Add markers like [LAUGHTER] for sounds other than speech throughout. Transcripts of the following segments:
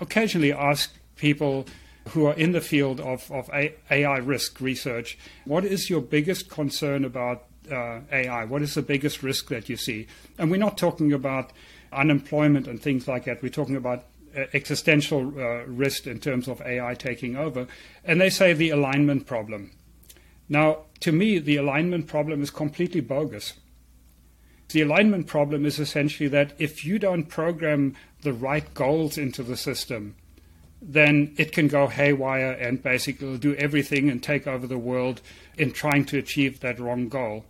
occasionally ask people who are in the field of, of AI risk research, what is your biggest concern about uh, AI? What is the biggest risk that you see? And we're not talking about unemployment and things like that. We're talking about uh, existential uh, risk in terms of AI taking over. And they say the alignment problem. Now, to me, the alignment problem is completely bogus. The alignment problem is essentially that if you don't program the right goals into the system, then it can go haywire and basically do everything and take over the world in trying to achieve that wrong goal.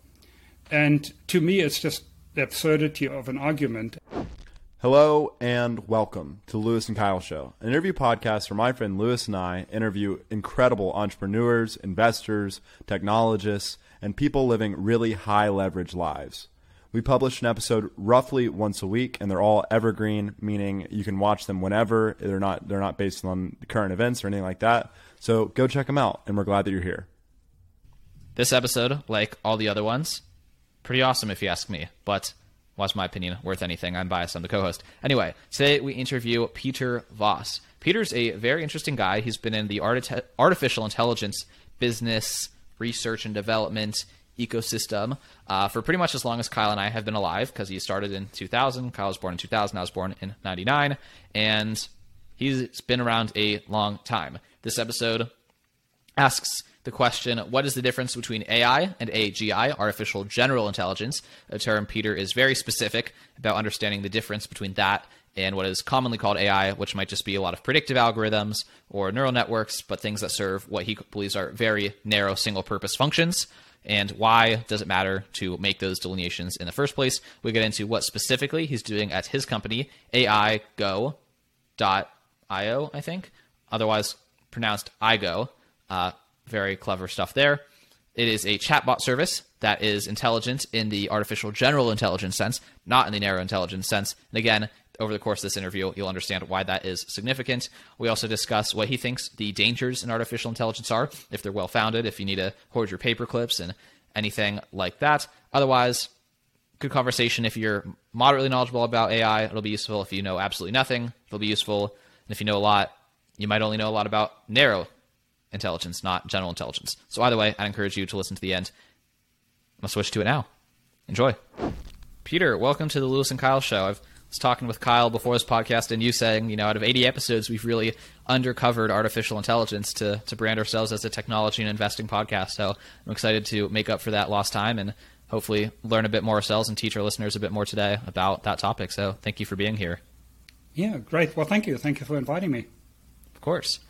And to me, it's just the absurdity of an argument. Hello and welcome to Louis and Kyle Show, an interview podcast where my friend Louis and I interview incredible entrepreneurs, investors, technologists, and people living really high leverage lives. We publish an episode roughly once a week, and they're all evergreen, meaning you can watch them whenever. They're not they're not based on current events or anything like that. So go check them out, and we're glad that you're here. This episode, like all the other ones, pretty awesome if you ask me. But what's my opinion worth anything? I'm biased. I'm the co-host. Anyway, today we interview Peter Voss. Peter's a very interesting guy. He's been in the artificial intelligence business, research and development ecosystem uh, for pretty much as long as Kyle and I have been alive because he started in 2000. Kyle was born in 2000. I was born in 99. And he's been around a long time. This episode asks the question what is the difference between AI and AGI, artificial general intelligence? A term Peter is very specific about understanding the difference between that and what is commonly called AI, which might just be a lot of predictive algorithms or neural networks, but things that serve what he believes are very narrow single purpose functions and why does it matter to make those delineations in the first place. We get into what specifically he's doing at his company, AIGO.io, I think, otherwise pronounced IGO. Uh, very clever stuff there. It is a chatbot service that is intelligent in the artificial general intelligence sense, not in the narrow intelligence sense. And again, over the course of this interview, you'll understand why that is significant. We also discuss what he thinks the dangers in artificial intelligence are, if they're well founded, if you need to hoard your paper clips and anything like that. Otherwise, good conversation if you're moderately knowledgeable about AI. It'll be useful if you know absolutely nothing. It'll be useful. And if you know a lot, you might only know a lot about narrow intelligence, not general intelligence. So either way, I'd encourage you to listen to the end. I'm going to switch to it now. Enjoy. Peter, welcome to the Louis and Kyle show. I've was talking with Kyle before this podcast, and you saying, you know, out of 80 episodes, we've really undercovered artificial intelligence to, to brand ourselves as a technology and investing podcast. So I'm excited to make up for that lost time and hopefully learn a bit more ourselves and teach our listeners a bit more today about that topic. So thank you for being here. Yeah, great. Well, thank you. Thank you for inviting me. Of course.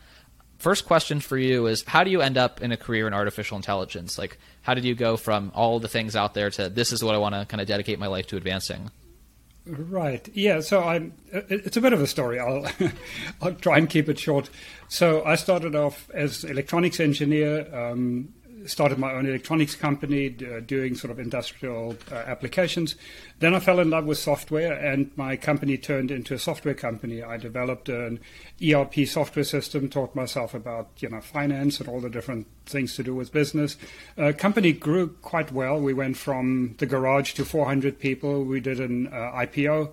First question for you is how do you end up in a career in artificial intelligence? Like, how did you go from all the things out there to this is what I want to kind of dedicate my life to advancing? Right. Yeah. So I'm. It's a bit of a story. I'll [LAUGHS] I'll try and keep it short. So I started off as electronics engineer. Um, started my own electronics company uh, doing sort of industrial uh, applications. Then I fell in love with software, and my company turned into a software company. I developed an ERP software system, taught myself about you know finance and all the different things to do with business. Uh, company grew quite well. We went from the garage to 400 people. We did an uh, IPO.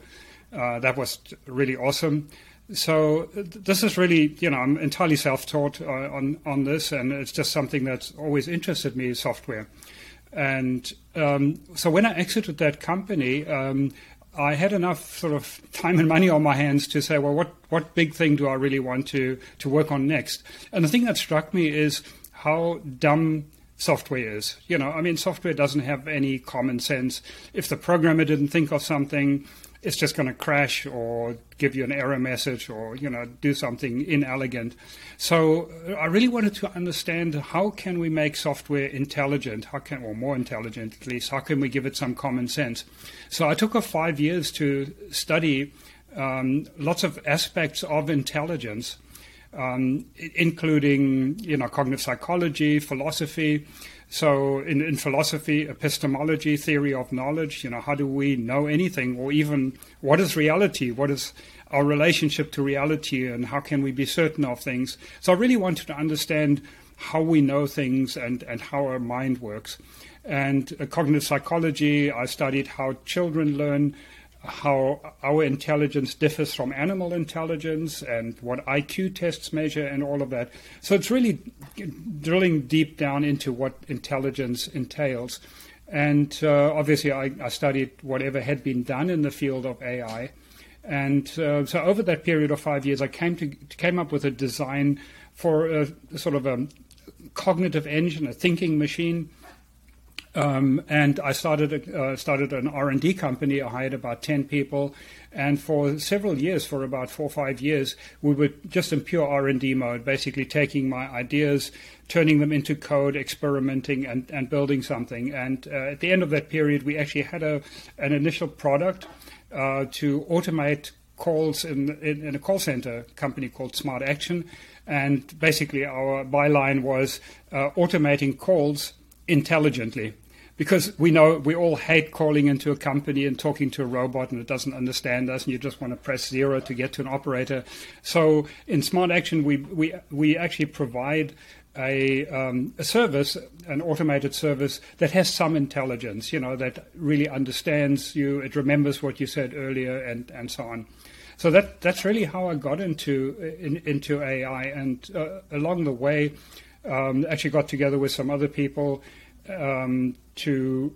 Uh, that was really awesome so this is really, you know, I'm entirely self-taught uh, on on this, and it's just something that's always interested me, software. And um, so when I exited that company, um, I had enough sort of time and money on my hands to say, well, what what big thing do I really want to to work on next? And the thing that struck me is how dumb software is. You know, I mean, software doesn't have any common sense. If the programmer didn't think of something, it's just going to crash or give you an error message or you know do something inelegant. So uh, i really wanted to understand how can we make software intelligent how can or more intelligent at least how can we give it some common sense? So i took a five years to study um, lots of aspects of intelligence um, including you know cognitive psychology philosophy so, in, in philosophy, epistemology, theory of knowledge, you know, how do we know anything, or even what is reality? What is our relationship to reality, and how can we be certain of things? So, I really wanted to understand how we know things and, and how our mind works. And uh, cognitive psychology, I studied how children learn. How our intelligence differs from animal intelligence and what IQ tests measure and all of that. So it's really drilling deep down into what intelligence entails. And uh, obviously, I, I, studied whatever had been done in the field of AI. And uh, so over that period of five years, I came to came up with a design for a sort of a cognitive engine, a thinking machine um, and I started uh, started an R and D company. I hired about ten people, and for several years, for about four or five years, we were just in pure R and D mode, basically taking my ideas, turning them into code, experimenting, and, and building something. And uh, at the end of that period, we actually had a an initial product uh, to automate calls in, in, in a call center company called Smart Action. And basically, our byline was uh, automating calls intelligently because we know we all hate calling into a company and talking to a robot and it doesn't understand us and you just want to press zero to get to an operator. So in Smart Action, we we we actually provide a, um, a service, an automated service that has some intelligence, you know, that really understands you, it remembers what you said earlier, and, and so on. So that that's really how I got into in, into AI, and uh, along the way, um, actually got together with some other people um, to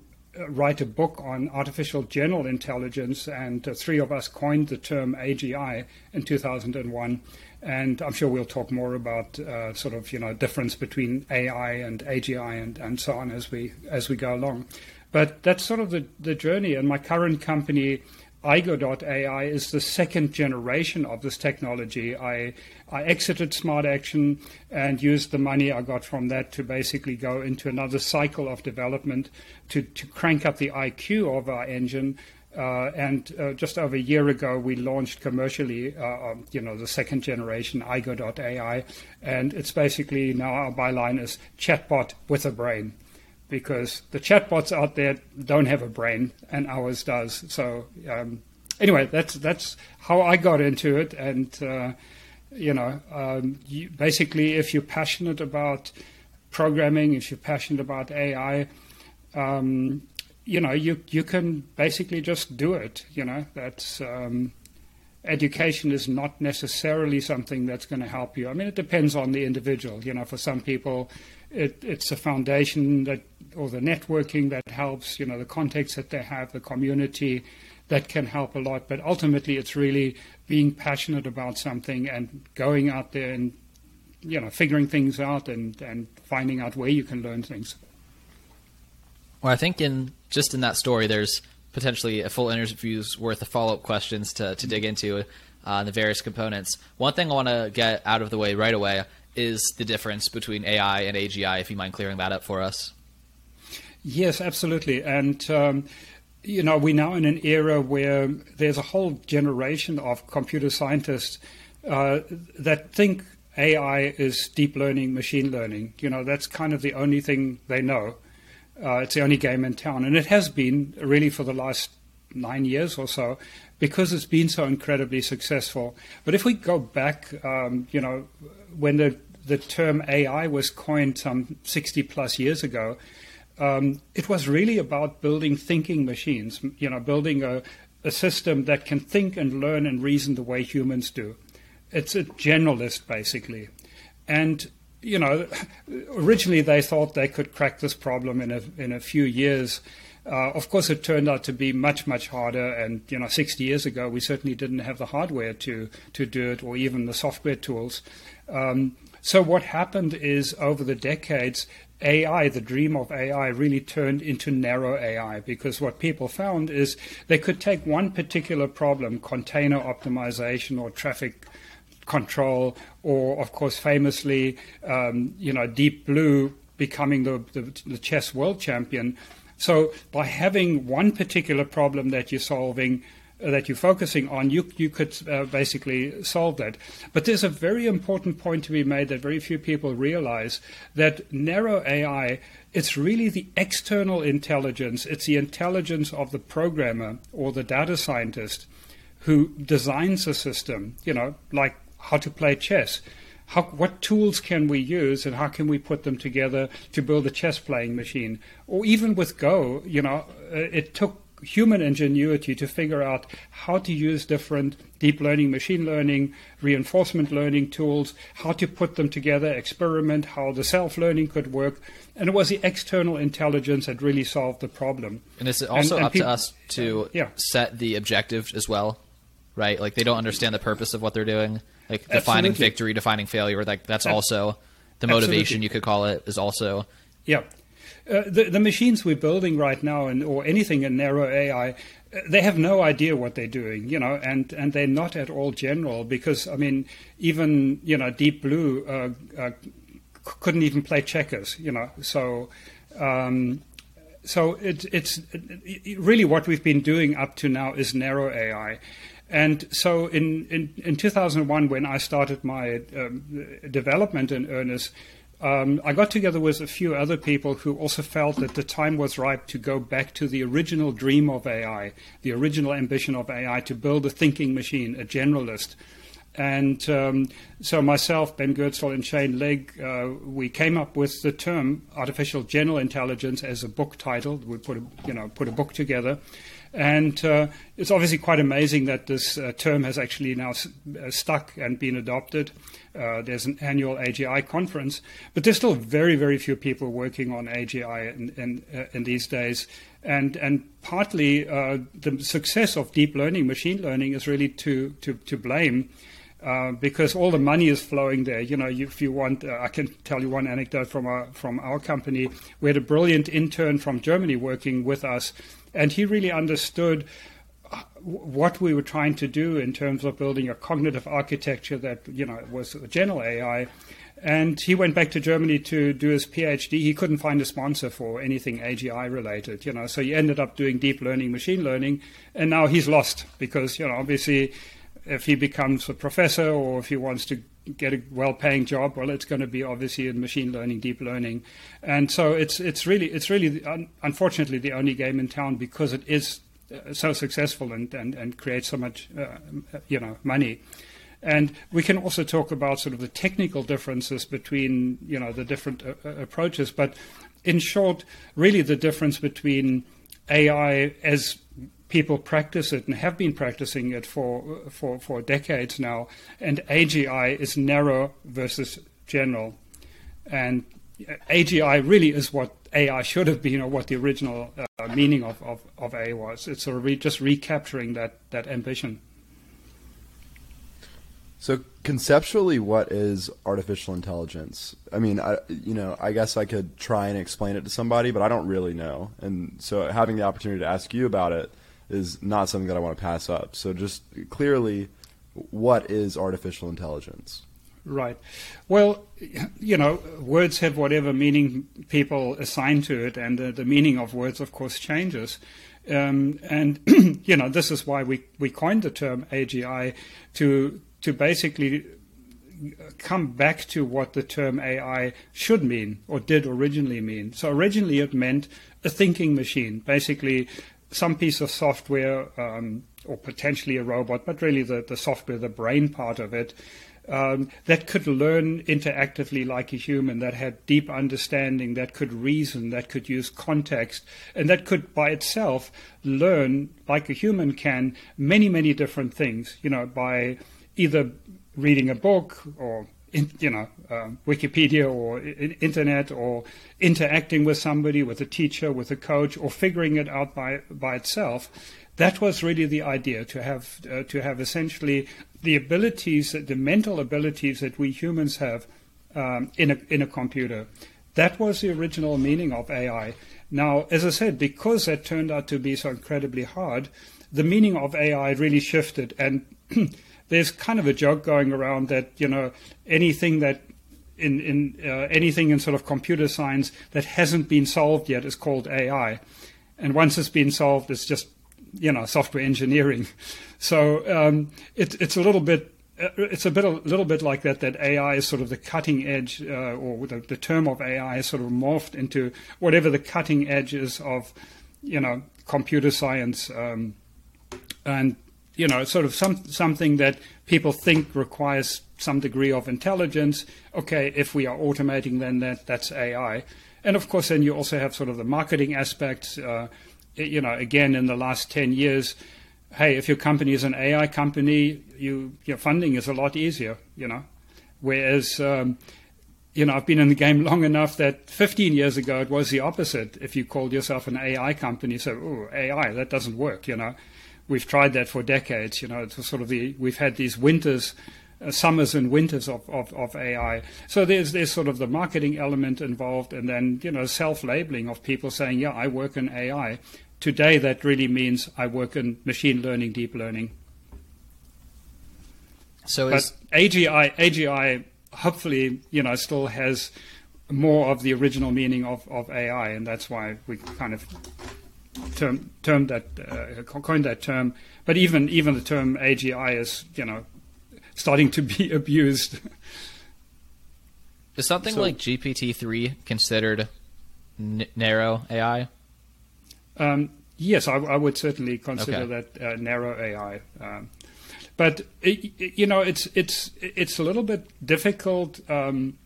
write a book on artificial general intelligence, and uh, three of us coined the term AGI in 2001. And I'm sure we'll talk more about uh, sort of you know difference between AI and AGI and, and so on as we as we go along. But that's sort of the, the journey. And my current company Aigo.ai is the second generation of this technology. I, I exited Smart Action and used the money I got from that to basically go into another cycle of development to, to crank up the IQ of our engine. Uh, and uh, just over a year ago, we launched commercially, uh, um, you know, the second generation Aigo.ai, and it's basically now our byline is chatbot with a brain because the chatbots out there don't have a brain and ours does. So um, anyway, that's that's how I got into it, and uh, you know, um, you, basically, if you're passionate about programming, if you're passionate about AI, um, you know, you you can basically just do it. You know, that's um, education is not necessarily something that's going to help you. I mean, it depends on the individual. You know, for some people, it, it's a foundation that or the networking that helps, you know, the context that they have, the community that can help a lot. But ultimately, it's really being passionate about something and going out there and, you know, figuring things out and, and finding out where you can learn things. Well, I think in just in that story, there's potentially a full interview's worth of follow up questions to, to dig into uh, the various components. One thing I want to get out of the way right away is the difference between AI and AGI, if you mind clearing that up for us. Yes, absolutely. And, um, you know, we're now in an era where there's a whole generation of computer scientists uh, that think AI is deep learning, machine learning. You know, that's kind of the only thing they know. Uh, it's the only game in town. And it has been really for the last nine years or so because it's been so incredibly successful. But if we go back, um, you know, when the, the term AI was coined some 60 plus years ago, um, it was really about building thinking machines, you know, building a, a system that can think and learn and reason the way humans do. It's a generalist, basically. And, you know, [LAUGHS] originally they thought they could crack this problem in a, in a few years. Uh, of course, it turned out to be much, much harder. And you know, 60 years ago, we certainly didn't have the hardware to to do it, or even the software tools. Um, so what happened is, over the decades, AI, the dream of AI, really turned into narrow AI because what people found is they could take one particular problem, container optimization or traffic control, or of course, famously, um, you know, Deep Blue becoming the, the, the chess world champion. So by having one particular problem that you're solving, that you're focusing on, you, you could uh, basically solve that. But there's a very important point to be made that very few people realize that narrow AI, it's really the external intelligence, it's the intelligence of the programmer or the data scientist who designs a system, you know, like how to play chess. How, what tools can we use and how can we put them together to build a chess playing machine? Or even with Go, you know, uh, it took human ingenuity to figure out how to use different deep learning, machine learning, reinforcement learning tools, how to put them together, experiment, how the self learning could work. And it was the external intelligence that really solved the problem. And it's also And- and up to us to Yeah. set the objective as well, right? Like they don't understand the purpose of what they're doing. Like defining victory, defining failure. Like that's also the motivation. Absolutely. You could call it is also Yeah. Uh, the, the machines we're building right now, and or anything in narrow AI, uh, they have no idea what they're doing, you know, and, and they're not at all general because I mean, even you know, Deep Blue uh, uh, c- couldn't even play checkers, you know. So, um, so it, it's it, it- really what we've been doing up to now is narrow AI. And so in, in, in 2001, when I started my um, development in earnest, um, I got together with a few other people who also felt that the time was ripe to go back to the original dream of AI, the original ambition of AI to build a thinking machine, a generalist. And um, so myself, Ben Goertzel, and Shane Legg, uh, we came up with the term artificial general intelligence as a book title. We put a, you know put a book together, and uh, it's obviously quite amazing that this uh, term has actually now s- uh, stuck and been adopted. Uh, there's an annual AGI conference, but there's still very very few people working on AGI in in, uh, in these days. And and partly uh, the success of deep learning, machine learning, is really to to, to blame uh, because all the money is flowing there. You know, if you want, uh, I can tell you one anecdote from our from our company. We had a brilliant intern from Germany working with us, and he really understood uh, what we were trying to do in terms of building a cognitive architecture that you know was general AI. And he went back to Germany to do his PhD. He couldn't find a sponsor for anything AGI related, you know. So he ended up doing deep learning, machine learning, and now he's lost because you know obviously if he becomes a professor or if he wants to get a well-paying job, well, it's going to be obviously in machine learning, deep learning, and so it's it's really it's really unfortunately the only game in town because it is uh, so successful and and, and creates so much uh, you know money. And we can also talk about sort of the technical differences between you know the different uh, uh, approaches, but in short, really the difference between AI as people practice it and have been practicing it for for for decades now, and AGI is narrow versus general, and AGI really is what AI should have been, or what the original uh, meaning of, of, of AI was. It's sort of re- just recapturing that that ambition. So conceptually, what is artificial intelligence? I mean, I, you know, I guess I could try and explain it to somebody, but I don't really know. And so having the opportunity to ask you about it is not something that I want to pass up. So just clearly, what is artificial intelligence? Right. Well, you know, words have whatever meaning people assign to it, and uh, the meaning of words, of course, changes. Um, and [CLEARS THROAT] you know, this is why we, we coined the term AGI to to basically come back to what the term AI should mean or did originally mean. So originally it meant a thinking machine, basically some piece of software um, or potentially a robot, but really the, the software, the brain part of it. Um, that could learn interactively like a human, that had deep understanding, that could reason, that could use context, and that could by itself learn, like a human can, many, many different things, you know, by either reading a book or in, you know um, Wikipedia or I- internet or interacting with somebody, with a teacher, with a coach, or figuring it out by by itself. That was really the idea to have uh, to have essentially the abilities, the mental abilities that we humans have um, in a in a computer. That was the original meaning of AI. Now, as I said, because that turned out to be so incredibly hard, the meaning of AI really shifted and [CLEARS THROAT] there's kind of a joke going around that you know anything that in in uh, anything in sort of computer science that hasn't been solved yet is called AI, and once it's been solved, it's just you know software engineering. [LAUGHS] So um, it, it's a little bit. uh, It's a bit, a little bit like that. That AI is sort of the cutting edge, uh, or the, the term of AI is sort of morphed into whatever the cutting edge is of, you know, computer science, um, and you know, sort of some something that people think requires some degree of intelligence. Okay, if we are automating, then that that's AI. And of course, then you also have sort of the marketing aspects. Uh, you know, again, in the last 10 years, hey, if your company is an AI company, you, your funding is a lot easier, you know. Whereas, um, you know, I've been in the game [LAUGHS] long enough that 15 years ago it was the opposite. If you called yourself an AI company, so oh, AI, that doesn't work, you know. We've tried that for decades, you know. It's sort of the we've had these winters, uh, summers and winters of, of, of AI. So there's there's sort of the marketing element involved, and then you know self-labeling of people saying, yeah, I work in AI. Today, that really means I work in machine learning, deep learning. So But is AGI, AGI, hopefully, you know, still has more of the original meaning of, of AI, and that's why we kind of term, termed that, uh, coined that term. But even even the term AGI is, you know, starting to be [LAUGHS] abused. is something so- like GPT three considered n- narrow AI? Um, yes, I, I would certainly consider Okay. that uh, narrow AI. Um, but it, it- you know, it's it's it's a little bit difficult um,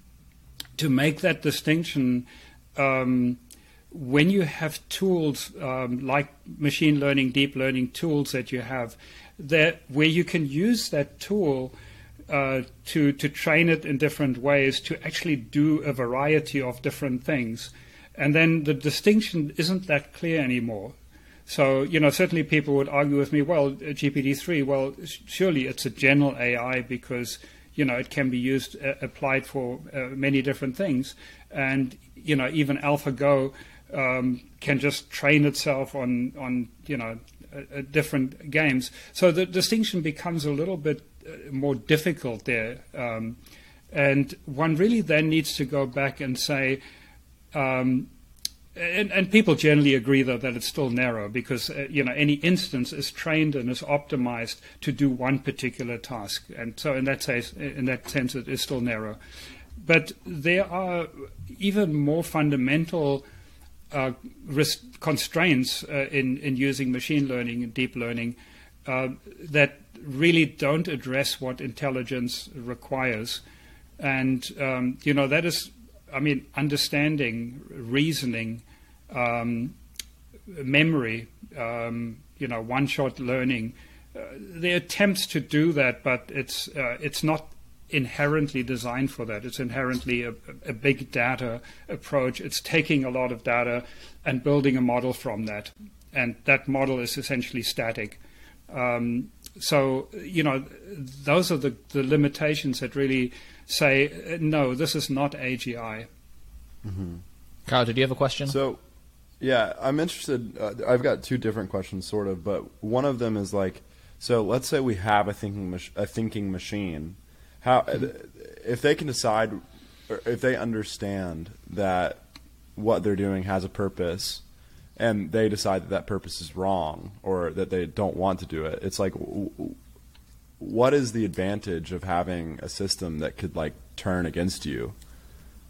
to make that distinction um, when you have tools um, like machine learning, deep learning tools that you have, that where you can use that tool uh, to to train it in different ways to actually do a variety of different things, and then the distinction isn't that clear anymore. So, you know, certainly people would argue with me, well, GPT-3, well, s- surely it's a general AI because, you know, it can be used, uh, applied for uh, many different things. And, you know, even AlphaGo um, can just train itself on, on you know, uh, uh, different games. So the distinction becomes a little bit uh, more difficult there. Um, and one really then needs to go back and say, um, and, and people generally agree though that it's still narrow because uh, you know any instance is trained and is optimized to do one particular task, and so in that sense, in that sense, it is still narrow. But there are even more fundamental uh, risk constraints uh, in in using machine learning and deep learning uh, that really don't address what intelligence requires, and um, you know that is I mean, understanding, reasoning, um, memory, um, you know, one-shot learning. Uh, are attempts to do that, but it's uh, it's not inherently designed for that. It's inherently a, a big data approach. It's taking a lot of data and building a model from that, and that model is essentially static. Um, so you know, those are the, the limitations that really say uh, no. This is not AGI. Kyle, did you have a question? So, yeah, I'm interested. Uh, I've got two different questions, sort of, but one of them is like, so let's say we have a thinking mach- a thinking machine. How if they can decide, if they understand that what they're doing has a purpose, and they decide that that purpose is wrong or that they don't want to do it, it's like. What is the advantage of having a system that could like turn against you?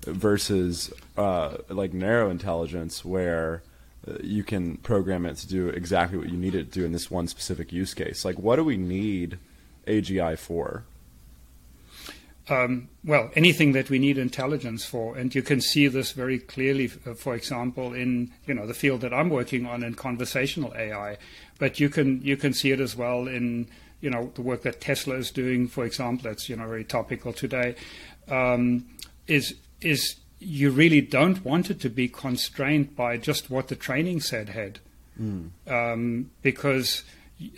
versus uh, like narrow intelligence where uh, you can program it to do exactly what you need it to do in this one specific use case. Like, what do we need AGI for? Um, well, anything that we need intelligence for, and you can see this very clearly, uh, for example, in you know the field that I'm working on in conversational AI, but you can you can see it as well in you know the work that Tesla is doing, for example. That's you know very topical today. Um, is is you really don't want it to be constrained by just what the training set had, um, because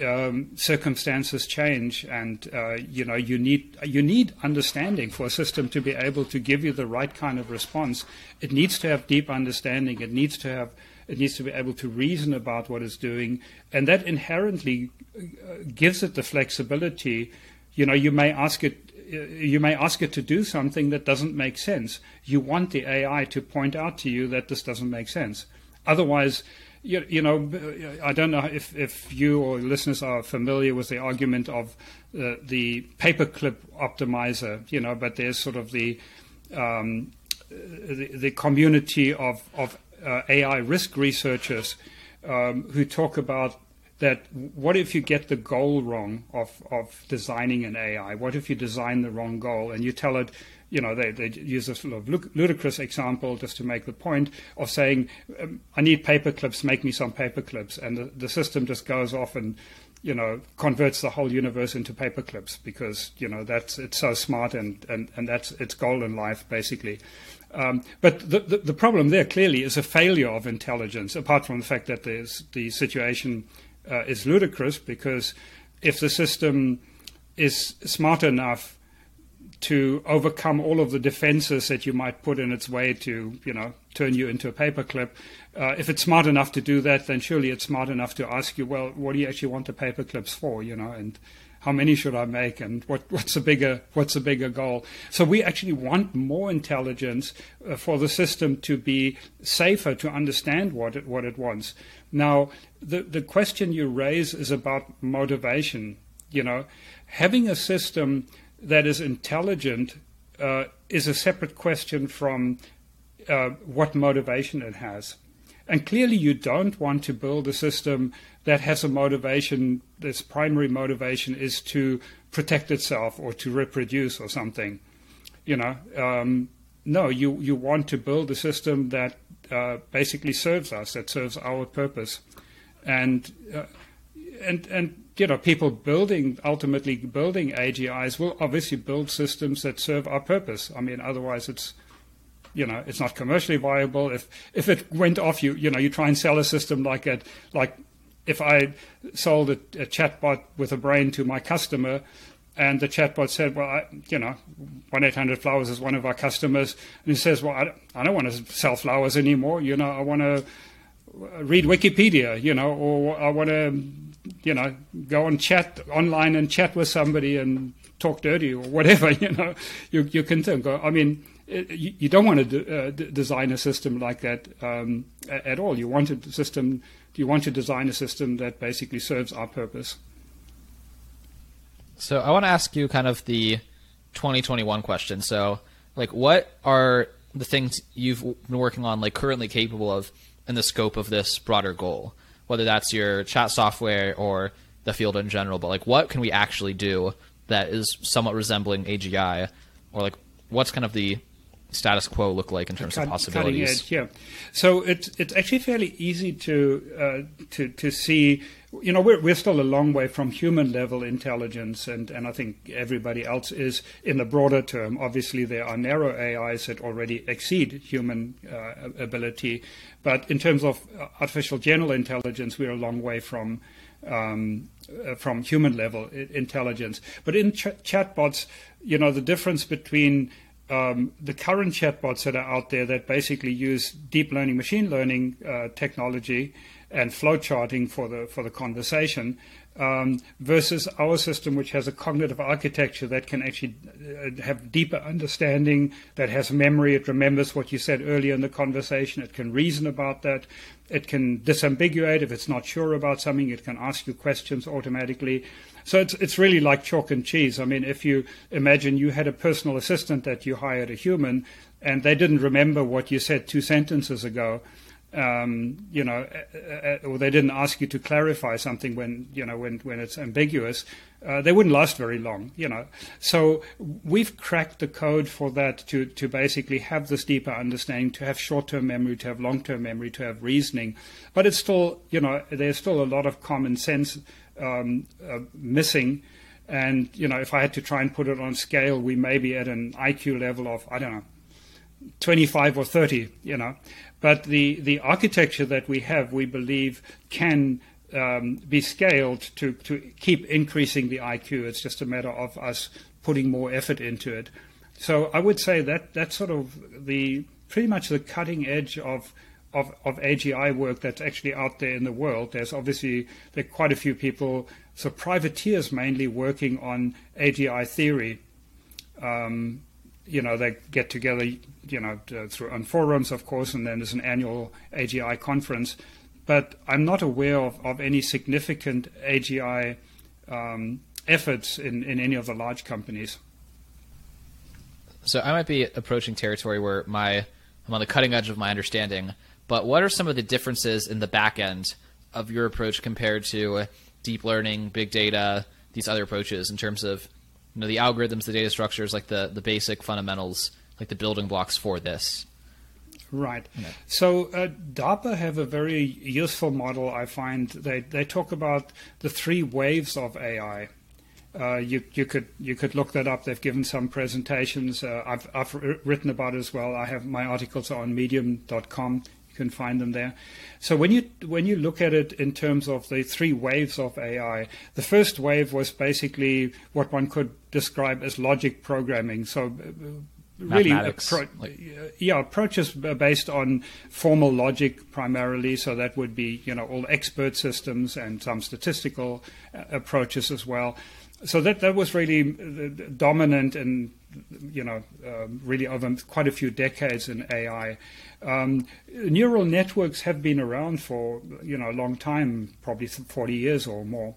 um, circumstances change, and uh, you know you need you need understanding for a system to be able to give you the right kind of response. It needs to have deep understanding. It needs to have it needs to be able to reason about what it's doing, and that inherently uh, gives it the flexibility. You know, you may ask it you may ask it to do something that doesn't make sense. You want the AI to point out to you that this doesn't make sense. Otherwise, you, you know, I don't know if, if you or listeners are familiar with the argument of uh, the paperclip optimizer, you know, but there's sort of the um, the, the community of, of uh, AI risk researchers um, who talk about that what if you get the goal wrong of, of designing an AI? What if you design the wrong goal and you tell it, you know, they, they use a sort of ludicrous example just to make the point of saying, um, I need paper clips, make me some paper clips. And the, the system just goes off and, you know, converts the whole universe into paper clips because, you know, that's, it's so smart and, and, and that's its goal in life, basically. Um, but the, the, the, problem there clearly is a failure of intelligence, apart from the fact that the situation uh, is ludicrous because if the system is smart enough to overcome all of the defenses that you might put in its way to, you know, turn you into a paperclip. Uh, if it's smart enough to do that, then surely it's smart enough to ask you, well, what do you actually want the paperclips for, you know, and how many should I make, and what, what's a bigger what's a bigger goal? So we actually want more intelligence uh, for the system to be safer to understand what it what it wants. Now, the the question you raise is about motivation. You know, having a system that is intelligent uh, is a separate question from uh, what motivation it has. And clearly, you don't want to build a system that has a motivation, its primary motivation is to protect itself or to reproduce or something. You know, um, no, you, you want to build a system that uh, basically serves us, that serves our purpose. And, uh, and, and you know, people building, ultimately building AGIs will obviously build systems that serve our purpose. I mean, otherwise it's, you know, it's not commercially viable. If, if it went off, you, you know, you try and sell a system like it, like if I sold a, a chatbot with a brain to my customer, and the chatbot said, "Well, I, you know, one eight hundred flowers is one of our customers," and he says, "Well, I, I don't want to sell flowers anymore. You know, I want to read Wikipedia. You know, or I want to you know, go and chat online and chat with somebody and talk dirty or whatever, [LAUGHS] you know, you, you can think. I mean, you, you, don't want to uh, d- design a system like that um, at all. You want a system. You want to design a system that basically serves our purpose. So I want to ask you kind of the 2021 question. So, like, what are the things you've been working on, like, currently capable of in the scope of this broader goal? Whether that's your chat software or the field in general. But like, what can we actually do that is somewhat resembling AGI, or like, what's kind of the status quo look like in terms cut, of possibilities? Edge, yeah. So it's it's actually fairly easy to uh, to to see. You know, we're we're still a long way from human level intelligence, and, and I think everybody else is in the broader term. Obviously, there are narrow AIs that already exceed human uh, ability, but in terms of artificial general intelligence, we're a long way from. Um, uh, from human level intelligence, but in ch- chatbots, you know, the difference between um, the current chatbots that are out there that basically use deep learning, machine learning uh, technology and flowcharting for the for the conversation, um, versus our system, which has a cognitive architecture that can actually uh, have deeper understanding, that has memory, it remembers what you said earlier in the conversation, it can reason about that, it can disambiguate if it's not sure about something, it can ask you questions automatically. So it's it's really like chalk and cheese. I mean, if you imagine you had a personal assistant that you hired a human, and they didn't remember what you said two sentences ago, um, you know, or they didn't ask you to clarify something when you know when when it's ambiguous, uh, they wouldn't last very long. You know, so we've cracked the code for that to to basically have this deeper understanding, to have short-term memory, to have long-term memory, to have reasoning, but it's still you know there's still a lot of common sense um, uh, missing. And you know, if I had to try and put it on scale, we may be at an IQ level of I don't know, 25 or 30. You know, but the the architecture that we have, we believe, can um, be scaled to to keep increasing the IQ. It's just a matter of us putting more effort into it. So I would say that that's sort of the pretty much the cutting edge of of, of AGI work that's actually out there in the world. There's obviously there are quite a few people, so privateers mainly working on AGI theory. Um, you know, they get together, you know, through on forums, of course, and then there's an annual AGI conference. But I'm not aware of, of any significant AGI um, efforts in, in any of the large companies. So I might be approaching territory where my I'm on the cutting edge of my understanding but what are some of the differences in the back end of your approach compared to deep learning, big data, these other approaches in terms of you know the algorithms, the data structures, like the the basic fundamentals, like the building blocks for this? Right. So uh, DARPA have a very useful model. I find they they talk about the three waves of AI. Uh, you you could you could look that up. They've given some presentations. Uh, I've I've written about it as well. I have my articles on Medium.com. Can find them there. So when you when you look at it in terms of the three waves of AI, the first wave was basically what one could describe as logic programming. So uh, really appro- yeah approaches based on formal logic primarily so that would be you know all expert systems and some statistical uh, approaches as well so that that was really uh, dominant and you know um, really over quite a few decades in AI. Um, neural networks have been around for you know a long time, probably 40 years or more.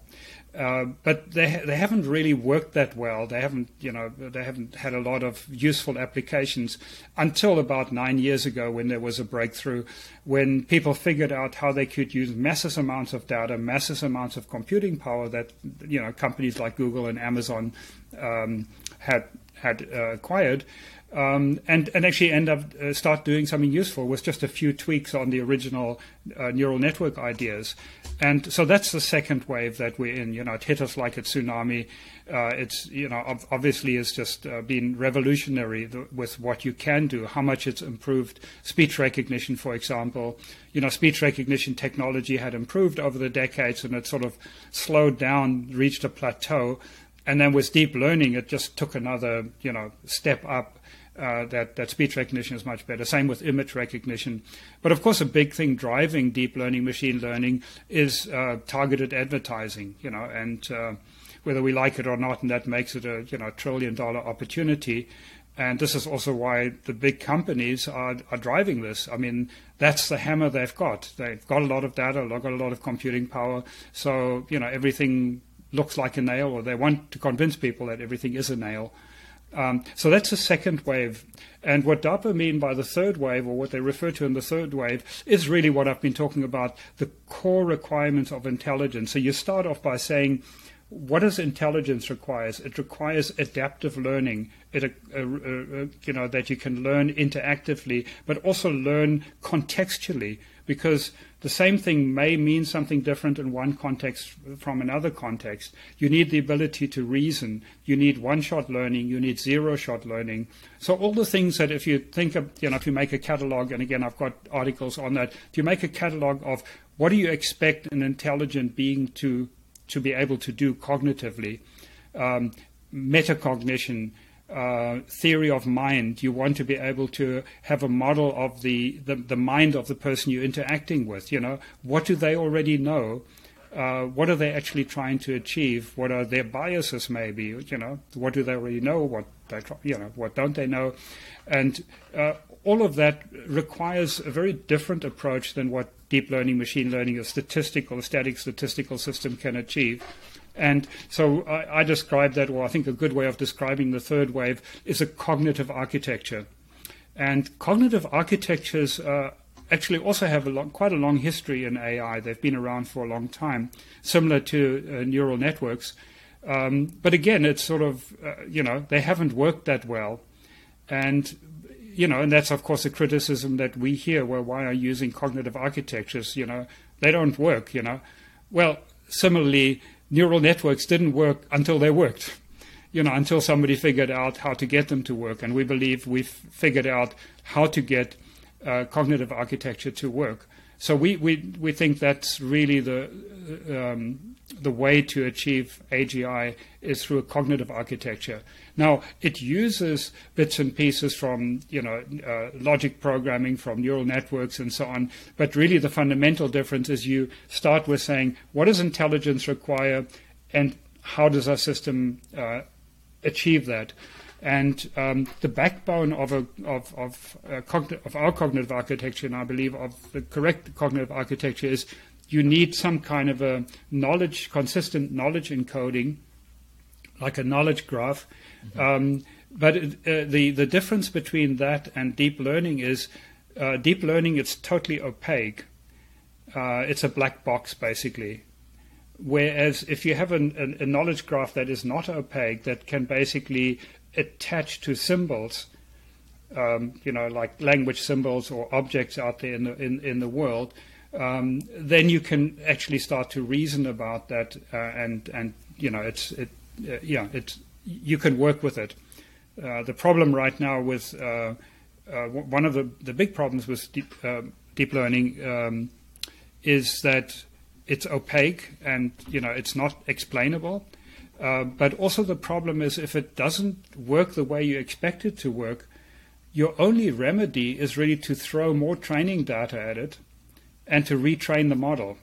Uh, but they they haven't really worked that well. They haven't you know they haven't had a lot of useful applications until about nine years ago when there was a breakthrough when people figured out how they could use massive amounts of data, massive amounts of computing power that you know companies like Google and Amazon um, had had uh, acquired um, and, and actually end up uh, start doing something useful with just a few tweaks on the original uh, neural network ideas. And so that's the second wave that we're in. You know, it hit us like a tsunami. Uh, it's you know obviously it's just uh, been revolutionary with what you can do, how much it's improved speech recognition, for example. You know, speech recognition technology had improved over the decades, and it sort of slowed down, reached a plateau, and then with deep learning, it just took another you know step up uh, that, that speech recognition is much better. Same with image recognition. But of course, a big thing driving deep learning, machine learning is uh, targeted advertising, you know, and uh, whether we like it or not, and that makes it a, you know, trillion dollar opportunity. And this is also why the big companies are, are driving this. I mean, that's the hammer they've got. They've got a lot of data, they've got a lot of computing power. So, you know, everything looks like a nail, or they want to convince people that everything is a nail. Um, so that's the second wave. And what DARPA mean by the third wave, or what they refer to in the third wave, is really what I've been talking about the core requirements of intelligence. So you start off by saying, what does intelligence requires? It requires adaptive learning. It, uh, uh, uh, you know, that you can learn interactively, but also learn contextually, because the same thing may mean something different in one context from another context. You need the ability to reason. You need one shot learning. You need zero shot learning. So, all the things that if you think of, you know, if you make a catalog, and again, I've got articles on that, if you make a catalog of what do you expect an intelligent being to, to be able to do cognitively, um, metacognition, uh, theory of mind. You want to be able to have a model of the, the, the, mind of the person you're interacting with. You know, what do they already know? Uh, what are they actually trying to achieve? What are their biases? Maybe you know, what do they already know? What they you know, what don't they know? And uh, all of that requires a very different approach than what deep learning, machine learning, or statistical, static statistical system can achieve. And so I, I describe that, or I think a good way of describing the third wave is a cognitive architecture. And cognitive architectures uh, actually also have a long, quite a long history in AI. They've been around for a long time, similar to uh, neural networks. Um, but again, it's sort of, uh, you know, they haven't worked that well. And, you know, and that's, of course, a criticism that we hear. Well, why are you using cognitive architectures? You know, they don't work, you know. Well, similarly, neural networks didn't work until they worked. You know, until somebody figured out how to get them to work. And we believe we've figured out how to get uh, cognitive architecture to work. So we, we, we think that's really the, um, the way to achieve AGI is through a cognitive architecture. Now, it uses bits and pieces from, you know, uh, logic programming, from neural networks and so on, but really the fundamental difference is you start with saying, what does intelligence require and how does our system uh, achieve that? And um, the backbone of, a, of, of, uh, cogn- of our cognitive architecture, and I believe of the correct cognitive architecture, is you need some kind of a knowledge, consistent knowledge encoding, like a knowledge graph. Um, but uh, the the difference between that and deep learning is uh, deep learning it's totally opaque. uh, it's a black box basically. Whereas if you have an, a knowledge graph that is not opaque, that can basically attach to symbols, um, you know, like language symbols or objects out there in the, in, in the world, um, then you can actually start to reason about that, uh, and and you know, it's it, uh, yeah, it's you can work with it. Uh, the problem right now with uh, uh, one of the, the big problems with deep, uh, deep learning um, is that it's opaque and you know it's not explainable. Uh, but also the problem is if it doesn't work the way you expect it to work, your only remedy is really to throw more training data at it and to retrain the model.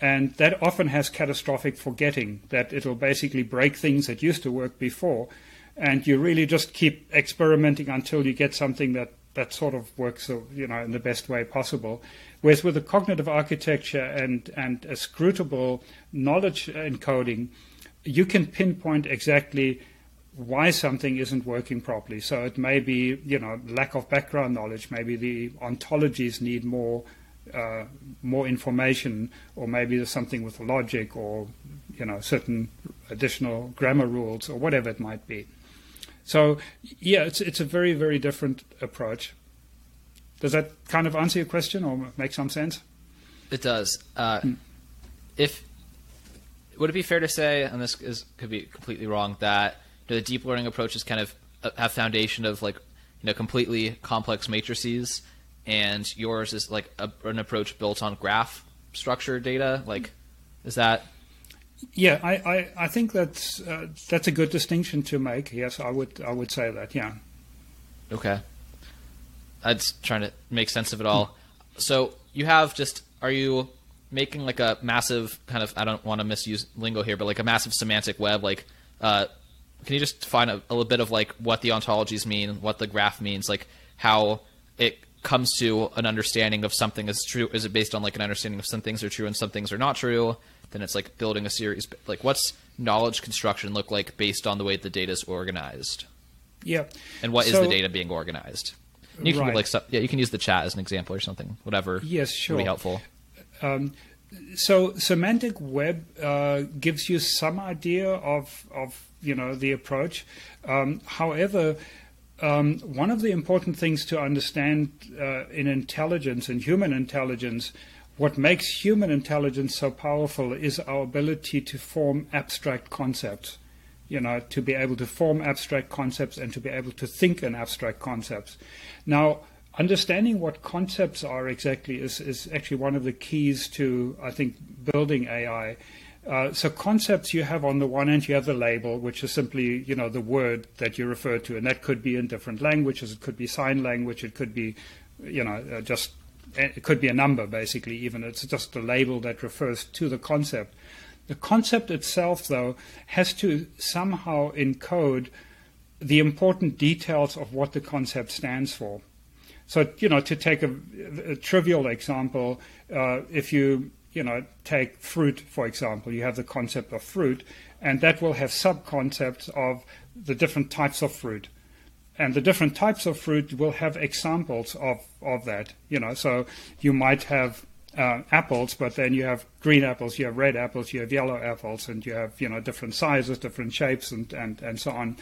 And that often has catastrophic forgetting, that it'll basically break things that used to work before. And you really just keep experimenting until you get something that, that sort of works uh, you know, in the best way possible. Whereas with a cognitive architecture and, and a scrutable knowledge encoding, you can pinpoint exactly why something isn't working properly. So it may be, you know, lack of background knowledge. Maybe the ontologies need more, uh, more information, or maybe there's something with logic, or you know, certain additional grammar rules, or whatever it might be. So yeah, it's it's a very very different approach. Does that kind of answer your question or make some sense? It does. Uh, hmm. If would it be fair to say, and this is, could be completely wrong, that you know, the deep learning approaches kind of uh, have foundation of like you know completely complex matrices, and yours is like a, an approach built on graph structure data. Like, is that? Yeah, I, I, I think that's uh, that's a good distinction to make. Yes, I would I would say that. Yeah. Okay. I'm trying to make sense of it all. So you have just are you making like a massive kind of I don't want to misuse lingo here, but like a massive semantic web. Like, uh, can you just define a, a little bit of like what the ontologies mean, what the graph means, like how it comes to an understanding of something is true? Is it based on like an understanding of some things are true and some things are not true? Then it's like building a series. Like, what's knowledge construction look like based on the way the data is organized? Yeah. And what so, is the data being organized? You can right. like yeah, you can use the chat as an example or something. Whatever. Yes, sure. Would be helpful. Um, so semantic web uh, gives you some idea of of you know the approach. Um, however, um, one of the important things to understand uh, in intelligence and human intelligence, what makes human intelligence so powerful is our ability to form abstract concepts. You know, to be able to form abstract concepts and to be able to think in abstract concepts. Now, understanding what concepts are exactly is, is actually one of the keys to, I think, building AI. Uh, so concepts you have on the one end, you have the label, which is simply, you know, the word that you refer to, and that could be in different languages. It could be sign language. It could be, you know, uh, just it could be a number, basically. Even it's just a label that refers to the concept. The concept itself, though, has to somehow encode the important details of what the concept stands for. So, you know, to take a, a trivial example, uh, if you, you know, take fruit, for example, you have the concept of fruit, and that will have sub-concepts of the different types of fruit. And the different types of fruit will have examples of, of that, you know. So you might have uh, apples, but then you have green apples, you have red apples, you have yellow apples, and you have, you know, different sizes, different shapes, and, and, and so on.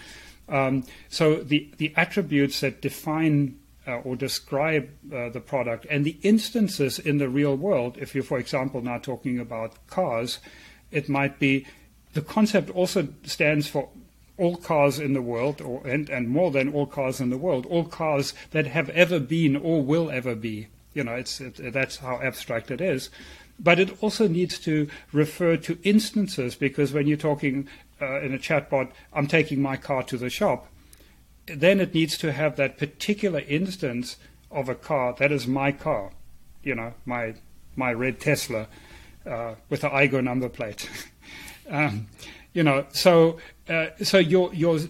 Um, so the, the attributes that define or describe uh, the product. And the instances in the real world, if you're, for example, now talking about cars, it might be the concept also stands for all cars in the world, or, and, and more than all cars in the world, all cars that have ever been or will ever be. You know, it's, it, that's how abstract it is. But it also needs to refer to instances because when you're talking uh, in a chatbot, I'm taking my car to the shop, then it needs to have that particular instance of a car that is my car, you know, my my red Tesla uh, with the Aigo number plate. [LAUGHS] um, you know, so uh, so your your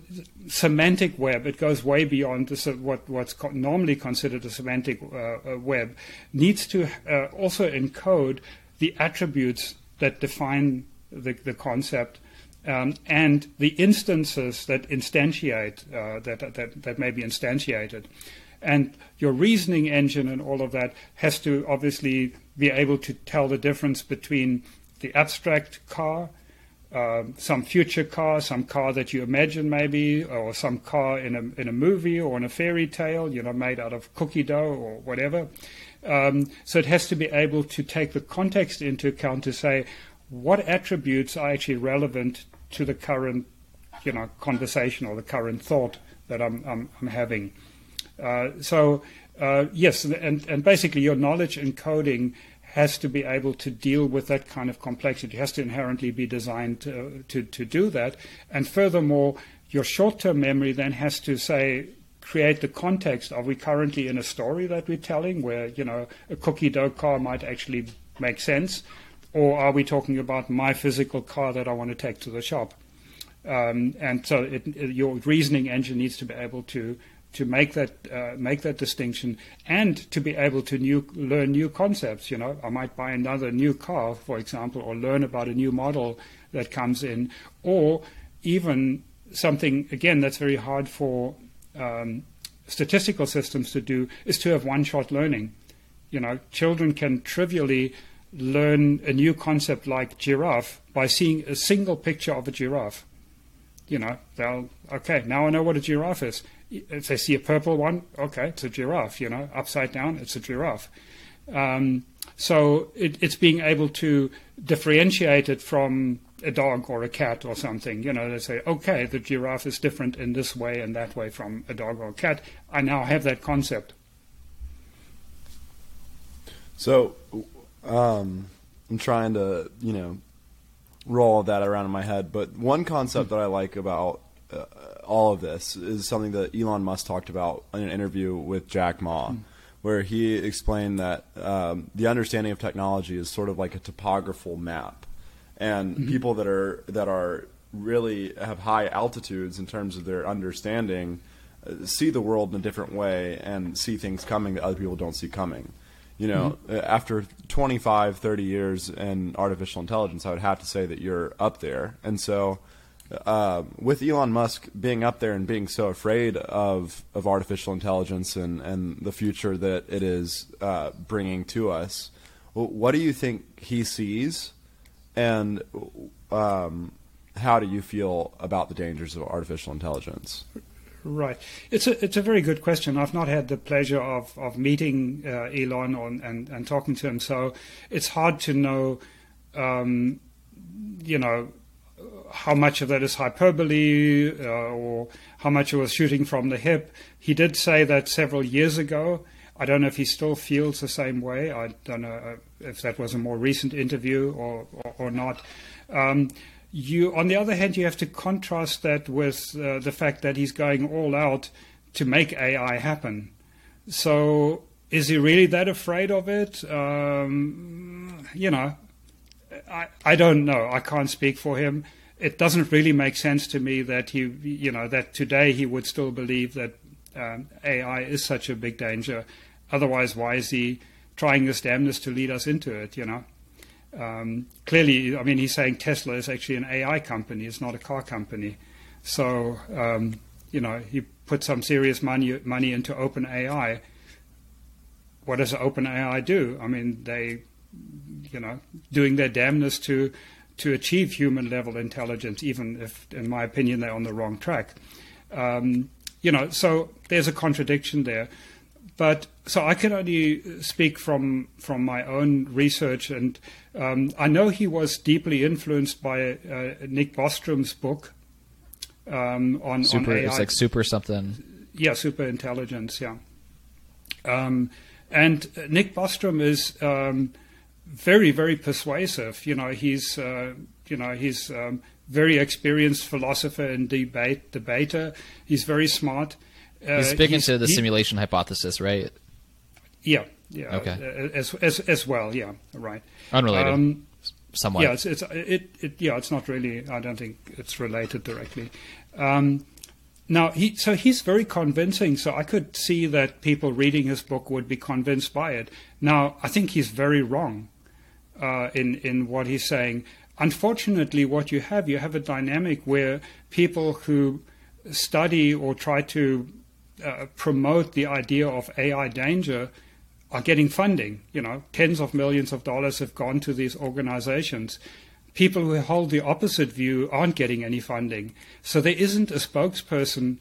semantic web it goes way beyond this, what what's normally considered a semantic uh, web needs to uh, also encode the attributes that define the, the concept um, and the instances that instantiate uh, that, that that may be instantiated, and your reasoning engine and all of that has to obviously be able to tell the difference between the abstract car, uh, some future car, some car that you imagine maybe, or some car in a in a movie or in a fairy tale, you know, made out of cookie dough or whatever. Um, so it has to be able to take the context into account to say what attributes are actually relevant to the current, you know, conversation or the current thought that I'm I'm, I'm having. Uh, so uh, yes, and and basically your knowledge encoding has to be able to deal with that kind of complexity. It has to inherently be designed to, to, to do that. And furthermore, your short term memory then has to say, create the context. Are we currently in a story that we're telling where, you know, a cookie dough car might actually make sense? Or are we talking about my physical car that I want to take to the shop? Um, and so it, it, your reasoning engine needs to be able to to make that uh, make that distinction and to be able to new, learn new concepts. You know, I might buy another new car, for example, or learn about a new model that comes in, or even something again that's very hard for um, statistical systems to do is to have one-shot learning. You know, children can trivially learn a new concept like giraffe by seeing a single picture of a giraffe. You know, they'll okay, now I know what a giraffe is if they see a purple one, okay, it's a giraffe. You know, upside down, it's a giraffe. Um, so it, it's being able to differentiate it from a dog or a cat or something. You know, they say, okay, the giraffe is different in this way and that way from a dog or a cat. I now have that concept. So, um, I'm trying to, you know, roll that around in my head. But one concept that I like about uh, all of this is something that Elon Musk talked about in an interview with Jack Ma, mm. where he explained that um, the understanding of technology is sort of like a topographical map, and mm-hmm. people that are that are really have high altitudes in terms of their understanding uh, see the world in a different way and see things coming that other people don't see coming. You know, mm-hmm. after 25, 30 years in artificial intelligence, I would have to say that you're up there. And so uh, with Elon Musk being up there and being so afraid of of artificial intelligence and and the future that it is uh, bringing to us, what do you think he sees, and um, how do you feel about the dangers of artificial intelligence? Right. It's a it's a very good question. I've not had the pleasure of of meeting uh, Elon on, and and talking to him, so it's hard to know. Um, you know how much of that is hyperbole uh, or how much it was shooting from the hip. He did say that several years ago. I don't know if he still feels the same way. I don't know uh, if that was a more recent interview or, or, or not. Um, you, on the other hand, you have to contrast that with uh, the fact that he's going all out to make AI happen. So, is he really that afraid of it? Um, you know, I, I don't know. I can't speak for him it doesn't really make sense to me that he, you know, that today he would still believe that um, AI is such a big danger. Otherwise, why is he trying this damnness to lead us into it? You know, um, clearly, I mean, he's saying Tesla is actually an AI company; it's not a car company. So, um, you know, he put some serious money money into OpenAI. What does OpenAI do? I mean, they, you know, doing their damnness to to achieve human level intelligence, even if, in my opinion, they're on the wrong track. Um, you know, so there's a contradiction there. But so I can only speak from from my own research, and um, I know he was deeply influenced by uh, Nick Bostrom's book um, on super. On. It's like super something. Yeah, super intelligence. Yeah, um, and Nick Bostrom is um, very, very persuasive. You know, he's uh, you know he's um, very experienced philosopher and debate debater. He's very smart. Uh, he's speaking he's, to the he, simulation hypothesis, right? Yeah, yeah. Okay. Uh, as as as well, yeah. Right. Unrelated. Um, somewhat. Yeah, it's, it's it, it yeah, it's not really. I don't think it's related directly. Um, now he so he's very convincing. So I could see that people reading his book would be convinced by it. Now I think he's very wrong uh, in in what he's saying. unfortunately, what you have, you have a dynamic where people who study or try to uh, promote the idea of AI danger are getting funding. You know, tens of millions of dollars have gone to these organizations. People who hold the opposite view aren't getting any funding. So there isn't a spokesperson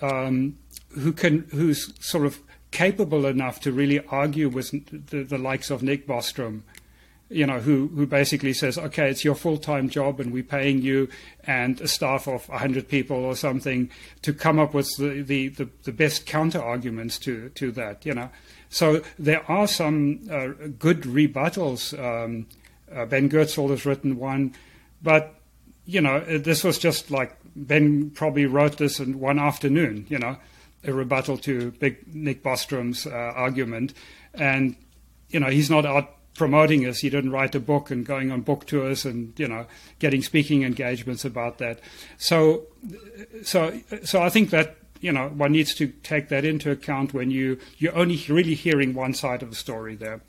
um, who can, who's sort of capable enough to really argue with the, the likes of Nick Bostrom you know, who, who basically says, okay, it's your full time job and we're paying you and a staff of 100 people or something to come up with the, the, the, the best counter arguments to, to that, you know. So there are some uh, good rebuttals. Um, uh, ben Goertzel has written one, but, you know, this was just like Ben probably wrote this in one afternoon, you know, a rebuttal to Big Nick Bostrom's uh, argument. And, you know, he's not out promoting us. He didn't write a book and going on book tours and you know getting speaking engagements about that. So, so, so I think that you know one needs to take that into account when you you're only really hearing one side of the story there.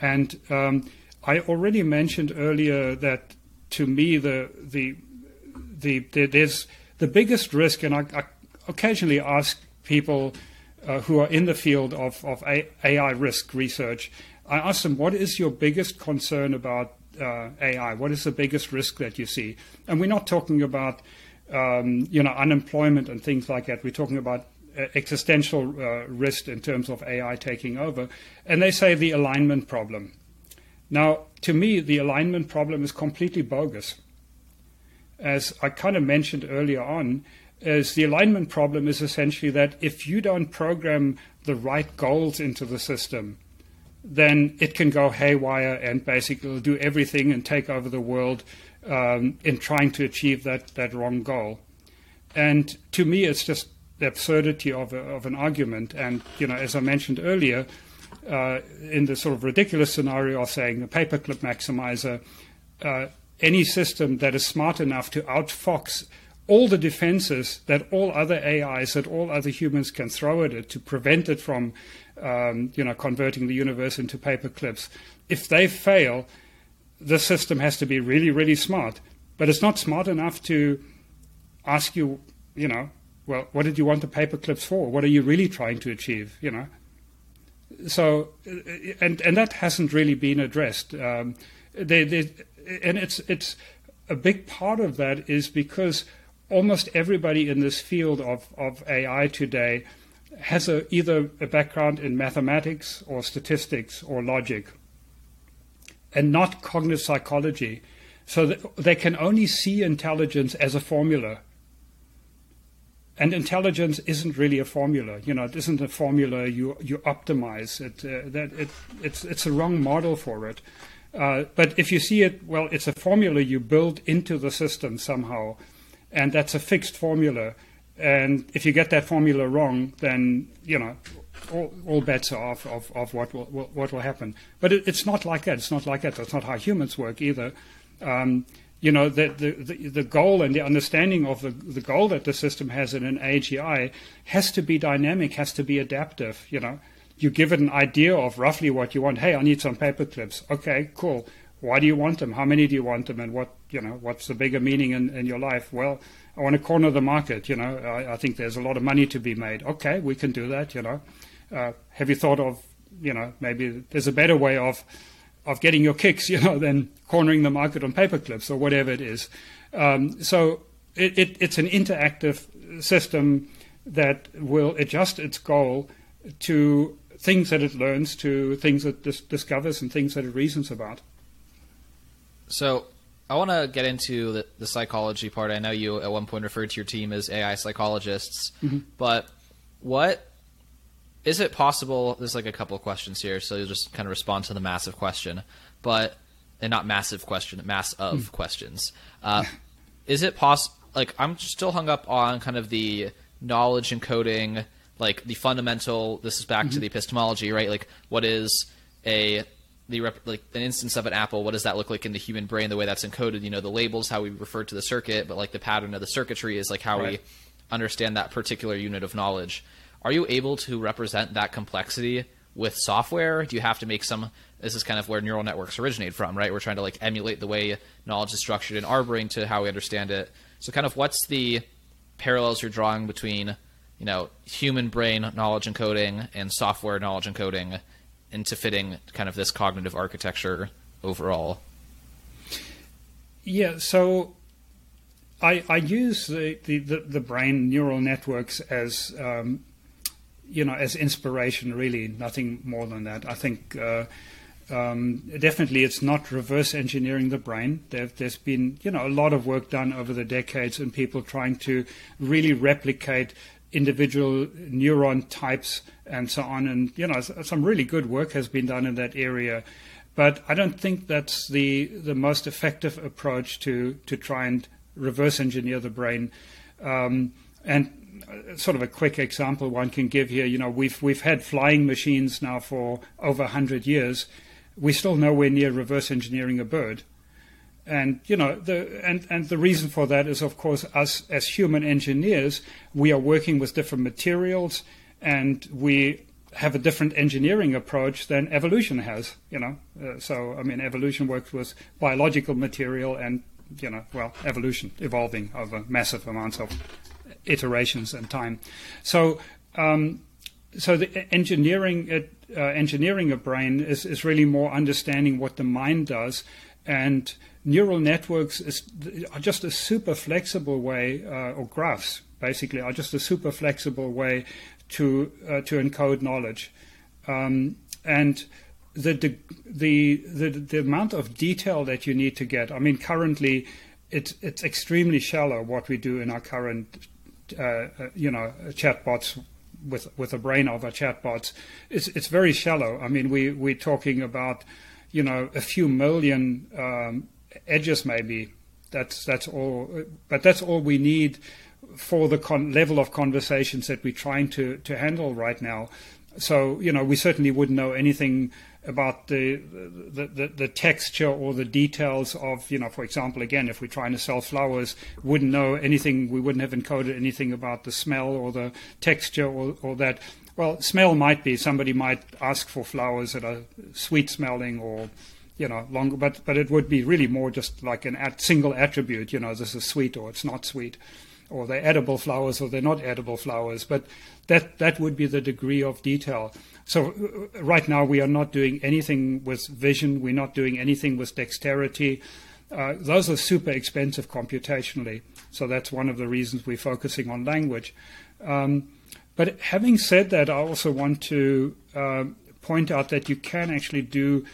And um, I already mentioned earlier that to me the the the, the there's the biggest risk, and I, I occasionally ask people uh, who are in the field of, of AI risk research I asked them, what is your biggest concern about uh, AI? What is the biggest risk that you see? And we're not talking about, um, you know, unemployment and things like that. We're talking about uh, existential uh, risk in terms of AI taking over. And they say the alignment problem. Now, to me, the alignment problem is completely bogus. As I kind of mentioned earlier on, is the alignment problem is essentially that if you don't program the right goals into the system, then it can go haywire and basically do everything and take over the world um, in trying to achieve that, that wrong goal. And to me, it's just the absurdity of, a, of an argument. And, you know, as I mentioned earlier, uh, in the sort of ridiculous scenario of saying a paperclip maximizer, uh, any system that is smart enough to outfox all the defenses that all other AIs, that all other humans can throw at it to prevent it from um, you know, converting the universe into paper clips. If they fail, the system has to be really, really smart. But it's not smart enough to ask you, you know, well, what did you want the paper clips for? What are you really trying to achieve? You know. So, and and that hasn't really been addressed. Um, they, they, and it's it's a big part of that is because almost everybody in this field of, of AI today has a, either a background in mathematics or statistics or logic and not cognitive psychology. So they can only see intelligence as a formula. And intelligence isn't really a formula. You know, it isn't a formula you, you optimize. It, uh, that it, it's, it's a wrong model for it. Uh, but if you see it, well, it's a formula you build into the system somehow, and that's a fixed formula. And if you get that formula wrong, then you know all, all bets are off of, of what will what will happen. But it, it's not like that. It's not like that. That's not how humans work either. Um, you know the, the, the, goal and the understanding of the, the goal that the system has in an AGI has to be dynamic, has to be adaptive. You know, you give it an idea of roughly what you want. Hey, I need some paper clips. Okay, cool. Why do you want them? How many do you want them? And what you know? What's the bigger meaning in, in your life? Well, I want to corner the market. You know, I, I, think there's a lot of money to be made. Okay, we can do that. You know, uh, have you thought of, you know, maybe there's a better way of of getting your kicks, [LAUGHS] you know, than cornering the market on paper clips or whatever it is. Um, so it, it, it's an interactive system that will adjust its goal to things that it learns, to things that it dis- discovers, and things that it reasons about. So I want to get into the, the, psychology part. I know you at one point referred to your team as AI psychologists, mm-hmm. but what is it possible? There's like a couple of questions here, so you'll just kind of respond to the massive question, but and not massive question, mass of mm. questions. Uh, [LAUGHS] is it possible? Like I'm still hung up on kind of the knowledge encoding, like the fundamental. This is back mm-hmm. to the epistemology, right? Like what is a the rep- like an instance of an apple what does that look like in the human brain the way that's encoded you know the labels how we refer to the circuit but like the pattern of the circuitry is like how right. we understand that particular unit of knowledge are you able to represent that complexity with software? Do you have to make some? This is kind of where neural networks originate from, right? We're trying to like emulate the way knowledge is structured in our brain to how we understand it. So, kind of, what's the parallels you're drawing between, you know, human brain knowledge encoding and software knowledge encoding into fitting kind of this cognitive architecture overall? Yeah, so I, I use the, the, the, brain neural networks as um, you know as inspiration, really, nothing more than that. I think uh, um, definitely it's not reverse engineering the brain. There, has been you know a lot of work done over the decades and people trying to really replicate individual neuron types and so on. And you know some really good work has been done in that area. But I don't think that's the, the most effective approach to, to try and reverse engineer the brain. Um, and uh, sort of a quick example one can give here, you know, we've we've had flying machines now for over 100 years. We're still nowhere near reverse engineering a bird. And you know the and, and the reason for that is of course us as human engineers we are working with different materials and we have a different engineering approach than evolution has. You know, uh, so I mean evolution works with biological material and you know, well, evolution evolving over massive amounts of iterations and time. So, um, so the engineering it, uh, engineering a brain is, is really more understanding what the mind does, and neural networks is, are just a super flexible way, uh, or graphs basically are just a super flexible way to uh, to encode knowledge, um, and the, the, the, the amount of detail that you need to get. I mean, currently, it's, it's extremely shallow what we do in our current, uh, uh, you know, chatbots with with a brain of a chatbots. It's it's very shallow. I mean, we we're talking about, you know, a few million um, edges maybe. That's that's all. But that's all we need for the con- level of conversations that we're trying to to handle right now. So you know, we certainly wouldn't know anything about the, the, the, the, texture or the details of, you know, for example, again, if we're trying to sell flowers, wouldn't know anything, we wouldn't have encoded anything about the smell or the texture or, or that. Well, smell might be, somebody might ask for flowers that are sweet smelling or, you know, longer, but, but it would be really more just like an at, single attribute, you know, this is sweet or it's not sweet or they're edible flowers or they're not edible flowers. But that that would be the degree of detail. So uh, right now we are not doing anything with vision. We're not doing anything with dexterity. Uh, those are super expensive computationally. So that's one of the reasons we're focusing on language. Um, but having said that, I also want to uh, point out that you can actually do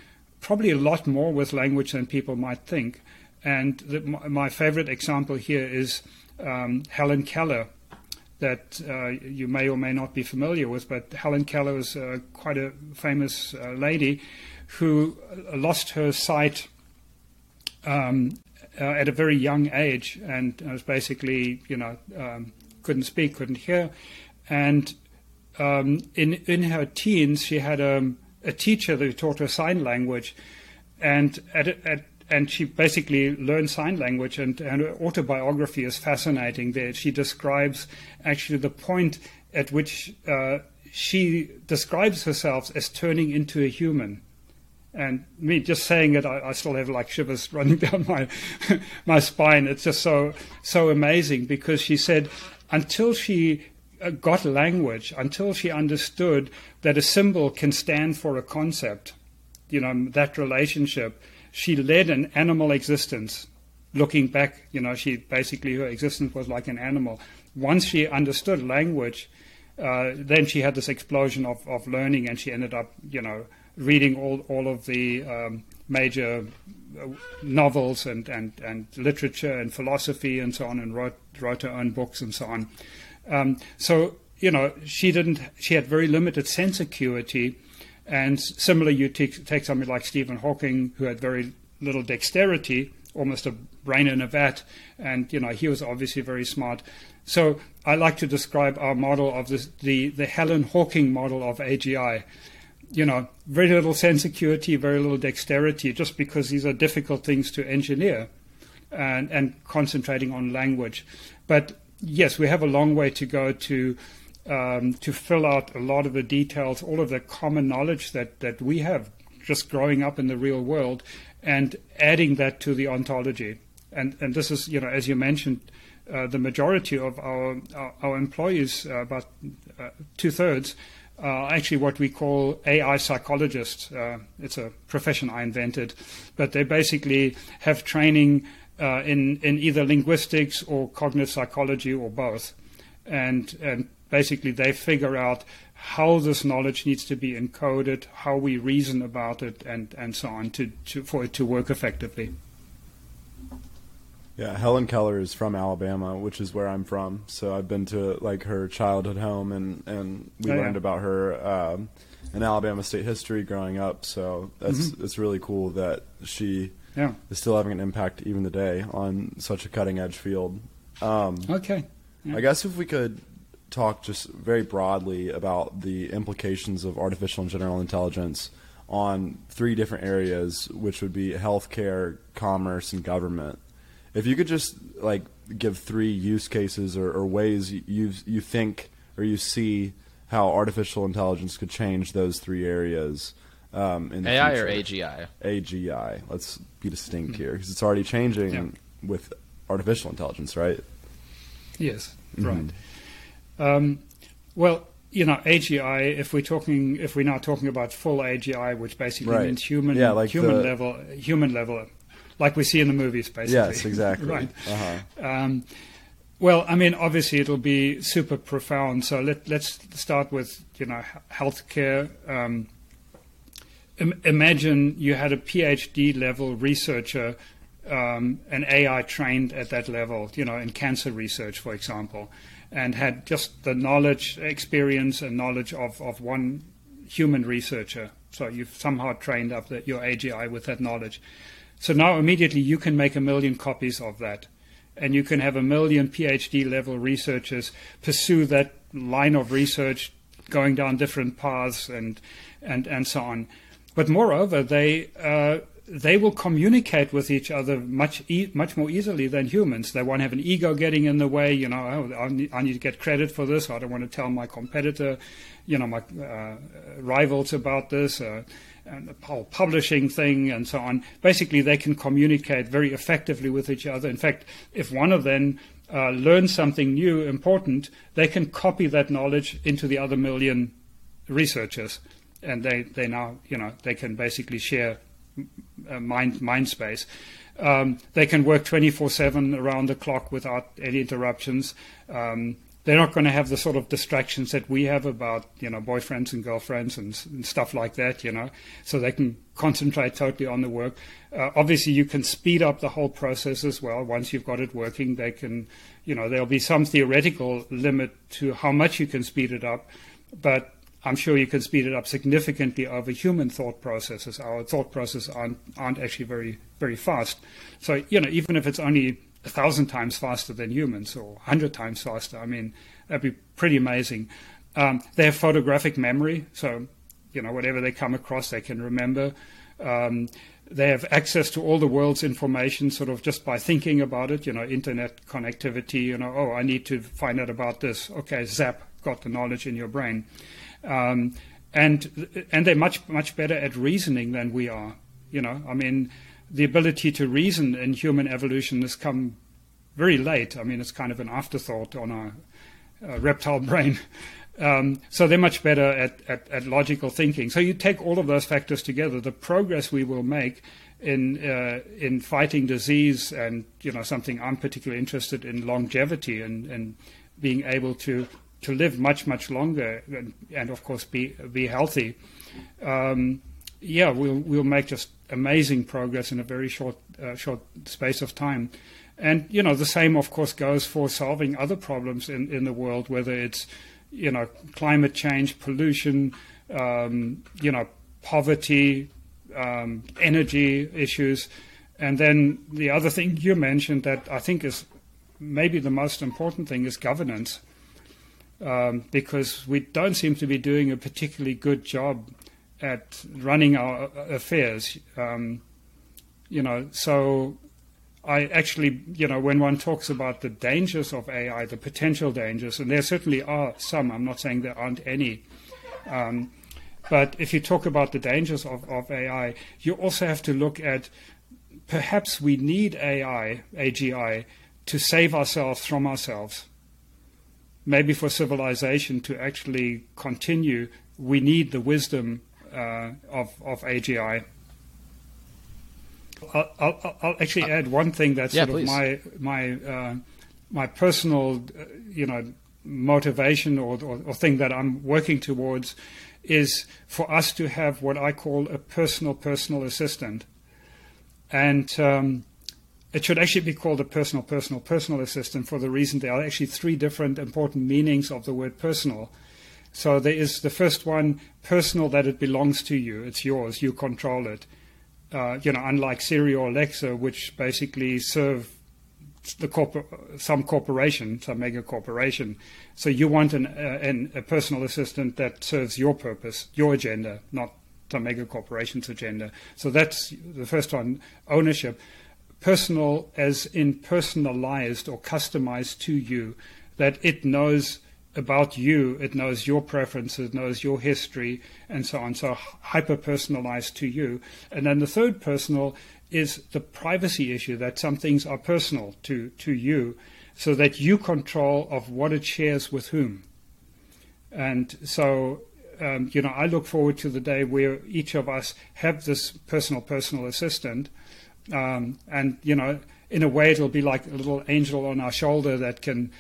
probably a lot more with language than people might think. And the, my favorite example here is um, Helen Keller, that uh, you may or may not be familiar with, but Helen Keller is uh, quite a famous uh, lady who lost her sight um, uh, at a very young age and was basically, you know, um, couldn't speak, couldn't hear. And um, in, in her teens, she had a, um, a teacher that taught her sign language. And at, at and she basically learned sign language, and, and her autobiography is fascinating. There, she describes actually the point at which uh, she describes herself as turning into a human. And me just saying it, I, I still have like shivers [LAUGHS] running down my [LAUGHS] my spine. It's just so so amazing because she said until she got language, until she understood that a symbol can stand for a concept, you know that relationship she led an animal existence. Looking back, you know, she basically her existence was like an animal. Once she understood language, uh, then she had this explosion of, of learning, and she ended up, you know, reading all all of the um, major uh, novels and, and, and literature and philosophy and so on, and wrote wrote her own books and so on. Um, so you know, she didn't. She had very limited sense acuity and similarly, you take, take somebody like Stephen Hawking, who had very little dexterity, almost a brain in a vat, and you know he was obviously very smart. So I like to describe our model of this, the the Helen Hawking model of AGI. You know, very little sense acuity, very little dexterity, just because these are difficult things to engineer, and and concentrating on language. But yes, we have a long way to go to um, to fill out a lot of the details, all of the common knowledge that, that we have just growing up in the real world, and adding that to the ontology. And and this is, you know, as you mentioned, uh, the majority of our our, employees, uh, about uh, two thirds, are actually what we call AI psychologists. Uh, it's a profession I invented, but they basically have training uh, in in either linguistics or cognitive psychology or both, and and basically they figure out how this knowledge needs to be encoded, how we reason about it, and, and so on to, to, for it to work effectively. Yeah, Helen Keller is from Alabama, which is where I'm from. So I've been to like her childhood home, and and we Oh, yeah. learned about her um, in Alabama state history growing up. So that's Mm-hmm. it's really cool that she Yeah. is still having an impact even today on such a cutting edge field. Um, Okay. Yeah. I guess if we could talk just very broadly about the implications of artificial and general intelligence on three different areas, which would be healthcare, commerce, and government. If you could just like give three use cases or, or ways you you think or you see how artificial intelligence could change those three areas um, in the AI future. or AGI? AGI. Let's be distinct here because it's already changing Hmm. Yeah. with artificial intelligence, right? Yes. Mhm. Right. Um, well, you know, AGI. If we're talking, if we're now talking about full AGI, which basically Right. means human, Yeah, like human the- level, human level, like we see in the movies, basically. Yes, exactly. [LAUGHS] right. Uh-huh. Um, well, I mean, obviously it'll be super profound. So let, let's start with you know healthcare. Um, Im- imagine you had a PhD level researcher, um, an AI trained at that level, you know, in cancer research, for example, and had just the knowledge, experience, and knowledge of, of one human researcher. So you've somehow trained up the, your AGI with that knowledge. So now immediately you can make a million copies of that. And you can have a million PhD level researchers pursue that line of research, going down different paths and, and, and so on. But moreover, they, uh, they will communicate with each other much e- much more easily than humans. They won't have an ego getting in the way. You know, oh, I, need, I need to get credit for this. I don't want to tell my competitor, you know, my uh, rivals about this. Uh, and the whole publishing thing and so on. Basically, they can communicate very effectively with each other. In fact, if one of them uh, learns something new, important, they can copy that knowledge into the other million researchers, and they, they now you know they can basically share uh, mind mind space. Um, they can work 24/7 around the clock without any interruptions. Um, they're not going to have the sort of distractions that we have about you know boyfriends and girlfriends and, and stuff like that. You know, so they can concentrate totally on the work. Uh, obviously, you can speed up the whole process as well. Once you've got it working, they can, you know, there'll be some theoretical limit to how much you can speed it up, but I'm sure you can speed it up significantly over human thought processes. Our thought processes aren't, aren't actually very, very fast. So, you know, even if it's only a thousand times faster than humans or a hundred times faster, I mean, that'd be pretty amazing. Um, they have photographic memory, so, you know, whatever they come across, they can remember. Um, they have access to all the world's information sort of just by thinking about it, you know, internet connectivity, you know, oh, I need to find out about this. Okay, zap, got the knowledge in your brain. Um, and and they're much much better at reasoning than we are. You know, I mean, the ability to reason in human evolution has come very late. I mean, it's kind of an afterthought on our uh, reptile [LAUGHS] brain. Um, so they're much better at, at, at logical thinking. So you take all of those factors together, the progress we will make in uh, in fighting disease, and you know something I'm particularly interested in longevity and, and being able to to live much much longer and, and of course be be healthy. Um, yeah, we'll we'll make just amazing progress in a very short uh, short space of time. And you know the same, of course, goes for solving other problems in, in the world, whether it's you know climate change, pollution, um, you know poverty, um, energy issues, and then the other thing you mentioned that I think is maybe the most important thing is governance, um, because we don't seem to be doing a particularly good job at running our affairs. Um, you know, so I actually, you know, when one talks about the dangers of AI, the potential dangers, and there certainly are some, I'm not saying there aren't any. Um, but if you talk about the dangers of, of AI, you also have to look at perhaps we need AI, AGI, to save ourselves from ourselves. Maybe for civilization to actually continue, we need the wisdom uh, of, of AGI. I'll, I'll, I'll actually add one thing that's yeah, sort please. of my my uh, my personal, uh, you know, motivation or, or, or thing that I'm working towards is for us to have what I call a personal personal assistant, and um, it should actually be called a personal personal personal assistant for the reason there are actually three different important meanings of the word personal. So there is the first one, personal, that it belongs to you, it's yours, you control it. Uh, you know, unlike Siri or Alexa, which basically serve the corpor- some corporation, some mega corporation. So you want an, uh, an, a personal assistant that serves your purpose, your agenda, not some mega corporation's agenda. So that's the first one, ownership. Personal as in personalized or customized to you, that it knows about you, it knows your preferences, it knows your history, and so on. So hyper personalized to you. And then the third personal is the privacy issue that some things are personal to, to you, so that you control of what it shares with whom. And so, um, you know, I look forward to the day where each of us have this personal personal assistant, um, and you know, in a way, it'll be like a little angel on our shoulder that can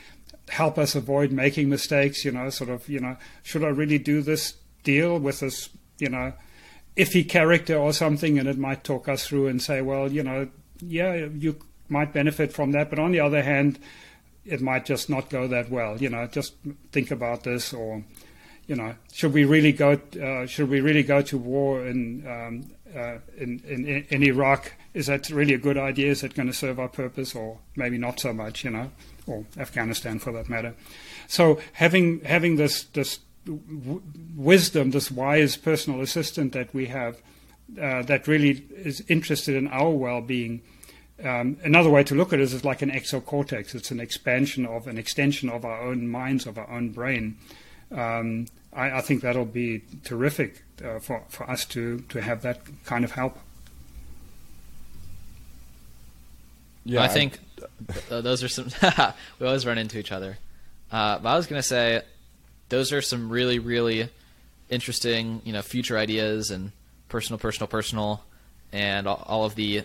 help us avoid making mistakes. You know, sort of, you know, should I really do this deal with this, you know, iffy character or something? And it might talk us through and say, well, you know, yeah, you might benefit from that, but on the other hand, it might just not go that well. You know, just think about this, or you know, should we really go? Uh, should we really go to war in, um, uh, in, in in Iraq? Is that really a good idea? Is that going to serve our purpose, or maybe not so much? You know, or Afghanistan for that matter. So having having this this w- wisdom, this wise personal assistant that we have, uh, that really is interested in our well-being. Um, another way to look at it is it's like an exocortex. It's an expansion of an extension of our own minds, of our own brain. Um, I, I, think that'll be terrific uh, for for us to to have that kind of help. Yeah, I think th- those are some. [LAUGHS] we always run into each other. Uh, but I was gonna say, those are some really, really interesting, you know, future ideas and personal, personal, personal, and all, all of the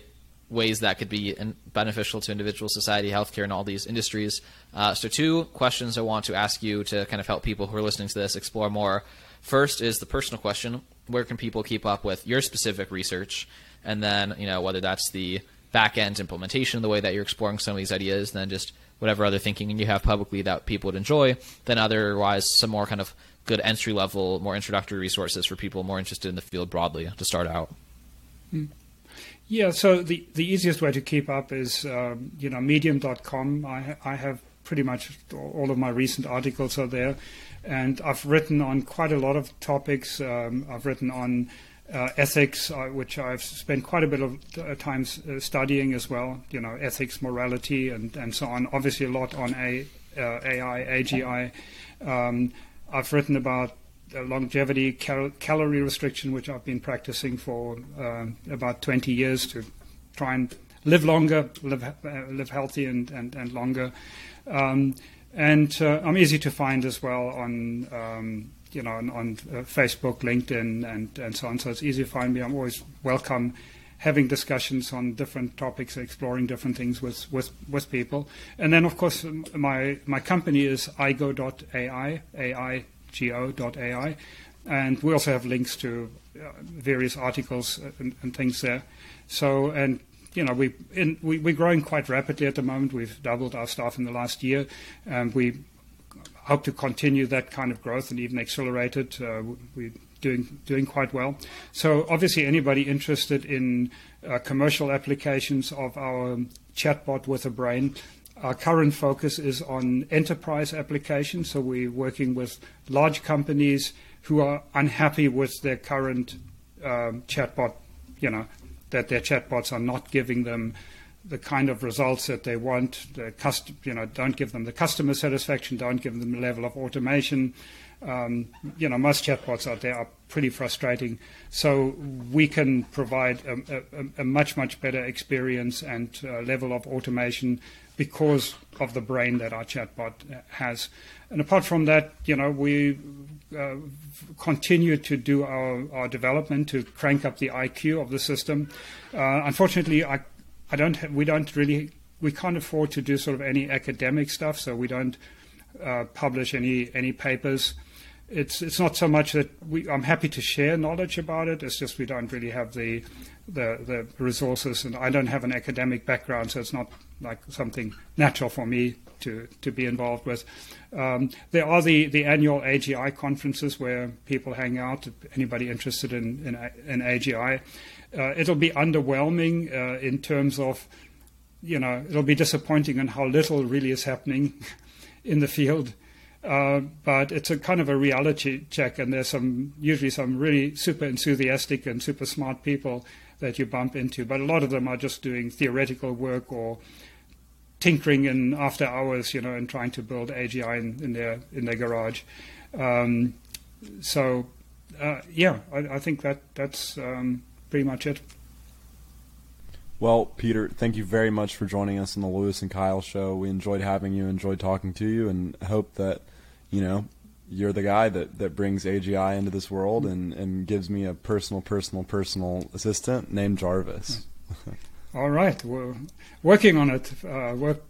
ways that could be beneficial to individual society, healthcare, and all these industries. Uh, so, two questions I want to ask you to kind of help people who are listening to this explore more. First is the personal question: Where can people keep up with your specific research? And then, you know, whether that's the back end implementation, the way that you're exploring some of these ideas, then just whatever other thinking you have publicly that people would enjoy. Then otherwise, some more kind of good entry level, more introductory resources for people more interested in the field broadly to start out. Hmm. Yeah, so the, the easiest way to keep up is, um, you know, medium.com. I, I have pretty much all of my recent articles are there. And I've written on quite a lot of topics. Um, I've written on uh, ethics, uh, which I've spent quite a bit of uh, time studying as well, you know, ethics, morality, and, and so on. Obviously, a lot on a, AI, AGI. Um, I've written about longevity, cal- calorie restriction, which I've been practicing for uh, about 20 years to try and live longer, live uh, live healthy and and, and longer. Um, and uh, I'm easy to find as well on um, you know on, on Facebook, LinkedIn, and and so on. So it's easy to find me. I'm always welcome having discussions on different topics, exploring different things with, with, with people. And then, of course, my, my company is Aigo.ai, AI go.ai. And we also have links to uh, various articles and, and, things there. So, and you know, we, in, we we're growing quite rapidly at the moment. We've doubled our staff in the last year, and we hope to continue that kind of growth and even accelerate it. Uh, we're doing doing quite well. So, obviously, anybody interested in uh, commercial applications of our chatbot with a brain, our current focus is on enterprise applications, so we're working with large companies who are unhappy with their current um, chatbot, you know, that their chatbots are not giving them the kind of results that they want. The cust- you know, don't give them the customer satisfaction, don't give them the level of automation. Um, you know, most chatbots out there are pretty frustrating. So we can provide a, a, a much, much better experience and uh, level of automation because of the brain that our chatbot has. And apart from that, you know, we uh, continue to do our, our development to crank up the IQ of the system. Uh, unfortunately, I, I don't, we don't really, we can't afford to do sort of any academic stuff, so we don't uh, publish any any papers it's it's not so much that we, I'm happy to share knowledge about it. It's just we don't really have the, the the resources, and I don't have an academic background, so it's not like something natural for me to to be involved with. Um, there are the, the annual AGI conferences where people hang out. Anybody interested in in, in AGI, it'll be underwhelming uh, in terms of, you know, it'll be disappointing in how little really is happening [LAUGHS] in the field. Uh, but it's a kind of a reality check, and there's some usually some really super enthusiastic and super smart people that you bump into. But a lot of them are just doing theoretical work or tinkering in after hours, you know, and trying to build AGI in, in their in their garage. Um, so, uh, yeah, I, I, think that that's um, pretty much it. Well, Peter, thank you very much for joining us on the Louis and Kyle show. We enjoyed having you, enjoyed talking to you, and hope that, you know, you're the guy that, that brings AGI into this world and, and gives me a personal, personal, personal assistant named Jarvis. [LAUGHS] All right. We're working on it. Uh, work